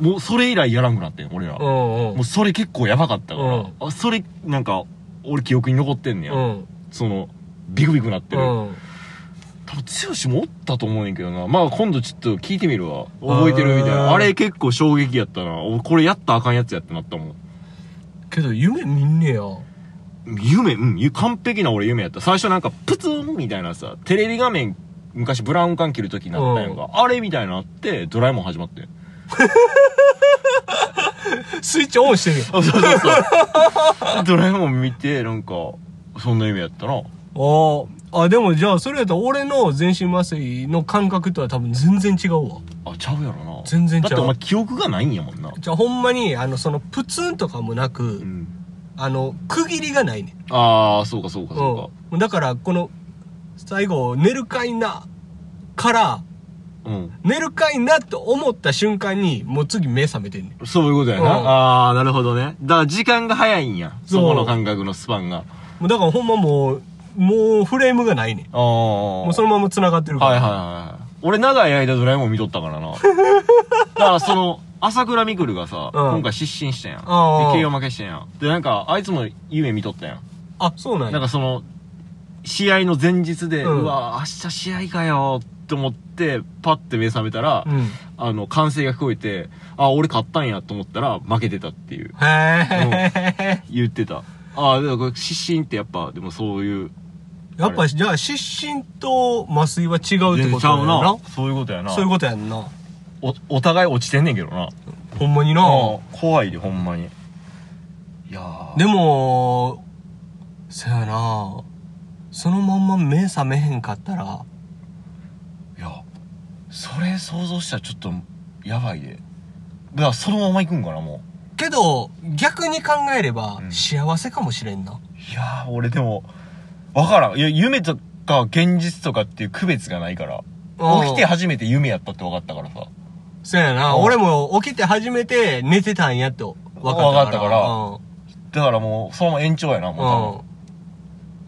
A: もうそれ以来やらんくなってん、俺ら。
B: うんうん
A: もう。それ結構やばかったから、
B: うん
A: あそれ、なんか、俺記憶に残ってんねや。
B: うん。
A: その、ビクビクなってる。
B: うん。
A: 多分、剛もおったと思うねんけどな。まあ今度ちょっと聞いてみるわ。覚えてるみたい
B: あー
A: な。あれ結構衝撃やったな。おこれやったらあかんやつやってなったもん。
B: けど夢見んねや。
A: 夢、うん、ゆ完璧な俺夢やった。最初なんか、プツンみたいなさ、テレビ画面、昔ブラウン管切る時になったやんか。あれみたいになって、ドラえもん始まってん。[laughs]
B: スイッチオンしてるよ。
A: あ、そうそうそう。[laughs] ドラえもん見て、なんか、そんな夢やったな。
B: ああ。あ、でもじゃあそれやったら俺の全身麻酔の感覚とは多分全然違うわ。
A: あ、ちゃうやろな。
B: 全然ちゃう
A: だってお前記憶がないんやもんな。
B: じゃあほんまに、あの、そのプツンとかもなく、
A: うん。
B: あの、区切りがないねん。
A: ああ、そうかそうかそう
B: うん。だから、この、最後、寝るかいな、から、
A: か。うん。
B: 寝るかいなと思った瞬間に、もう次目覚めてんねん。
A: そういうことやな。
B: うん
A: ああ、なるほどね。だから時間が早いんや。
B: そ
A: この感覚のスパンが。
B: もうだからほんまもう、もうフレームがないねん。
A: ああ。
B: もうそのまま繋がってるから。
A: はいはいはい。俺長い間ドラえもん見とったからな。[laughs] だからその、朝倉未来がさ、
B: うん
A: 今回失神したやん。で、
B: ああ
A: KO 負けしたやん。で、なんか、あいつも夢見とったやん。
B: あ、そうなんや。
A: なんかその、試合の前日で、
B: う
A: うんわ、明日試合かよって思って、パッて目覚めたら、
B: うん。
A: あの、歓声が聞こえて、あ、俺勝ったんやと思ったら、負けてたっていう、
B: へえ。
A: 言ってた。ああ、でもこれ失神ってやっぱ、でもそういう、
B: やっぱ、じゃあ、失神と麻酔は違うってこと
A: ちゃう
B: だよな
A: な。。そういうことやな。
B: そういうことやんな。
A: お、お互い落ちてんねんけどな。
B: ほんまにな。
A: 怖いで、ほんまに。いやー
B: でも、そやな。そのまんま目覚めへんかったら、
A: いや、それ想像したらちょっと、やばいで。だからそのまま行くんかな、も
B: けど、逆に考えれば
A: う、ん
B: 幸せかもしれんな。
A: う。いやー、俺でも、わからん。いや、夢とか現実とかっていう区別がないから。起きて初めて夢やったって分かったからさ。
B: そうやな。
A: うん
B: 俺も起きて初めて寝てたんやって分かったから。
A: 分かったから
B: うん
A: だからもう、そのまま延長やな、も
B: うん。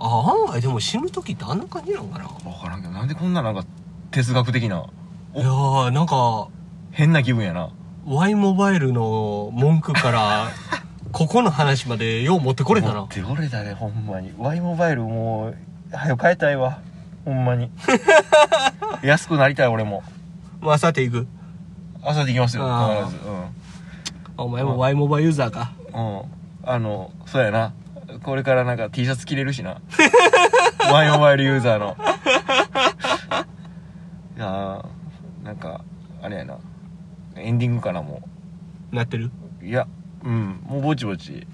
B: あ、案外でも死ぬ時ってあんな感じなんかな。
A: 分。分からんけど、なんでこんななんか、哲学的な、
B: いやー、なんか、
A: 変な気分やな。
B: Y モバイルの文句から、[laughs] ここの話までよう持ってこれたな。
A: 持ってこれだね、ほんまに。Y モバイルもう、早く変えたいわ。ほんまに。[laughs] 安くなりたい、俺も。
B: まあ、さていく。
A: 朝で行きますよ、
B: あー
A: 必ず。
B: お前も Y モバイユーザーか。
A: うん。うん。あの、そうやな。これからなんか T シャツ着れるしな。[laughs] ワイモバイルユーザーの。[laughs] いやーなんか、あれやな。エンディングかな、も
B: なってる？
A: う。いや、うん、もうぼちぼち、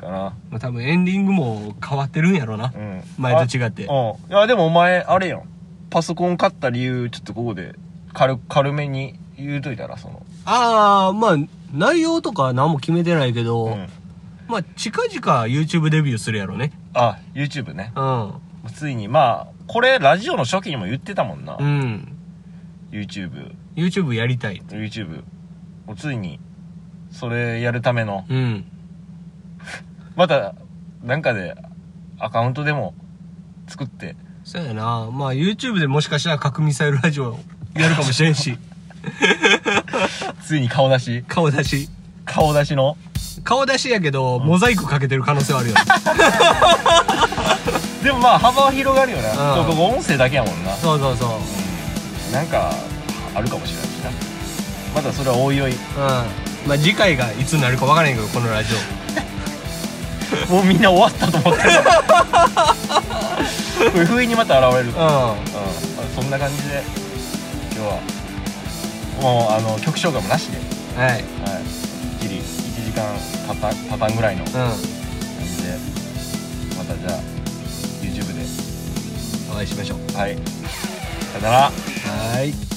A: かな。
B: まあ、多分エンディングも変わってるんやろな
A: う。ん。
B: 前と違って。
A: うん。いや、でもお前、あれやん。パソコン買った理由、ちょっとここで、軽、軽めに言うといたら、その。
B: ああ、まあ、内容とかは何も決めてないけど、
A: うん。
B: まあ、近々 YouTube デビューするやろね。
A: あ、YouTube ね。
B: うん。
A: ついに、まあ、これ、ラジオの初期にも言ってたもんな。
B: うん。
A: YouTube。
B: YouTube やりたい。
A: YouTube。もうついに、それやるための、
B: うん。[laughs]
A: また、なんかで、アカウントでも、作って、
B: そうやな。まあ、YouTube でもしかしたら核ミサイルラジオやるかもしれんし。[laughs]
A: ついに顔出し、
B: 顔出し。
A: 顔出しの、
B: 顔出しやけど、モザイクかけてる可能性はあるよね。[laughs]
A: でもまあ、幅は広がるよな。
B: うん
A: そうここ音声だけやもんな。
B: そうそうそう。
A: なんか、あるかもしれないしな。またそれはおいおい、
B: うん。まあ、次回がいつになるか分からへんけど、このラジ [laughs]
A: もうみんな終わったと思ってる。[laughs] これ不意にまた現れる。うん。
B: オ。
A: そんな感じで、今日は、もう、あの、曲紹介もなしで、
B: うん。はい。
A: はい。きっちり1時間たた、たたんぐらいの
B: う
A: 感じで、またじゃあ、YouTube で、
B: ん。お会いしましょう。
A: はい。さよなら。
B: はーい。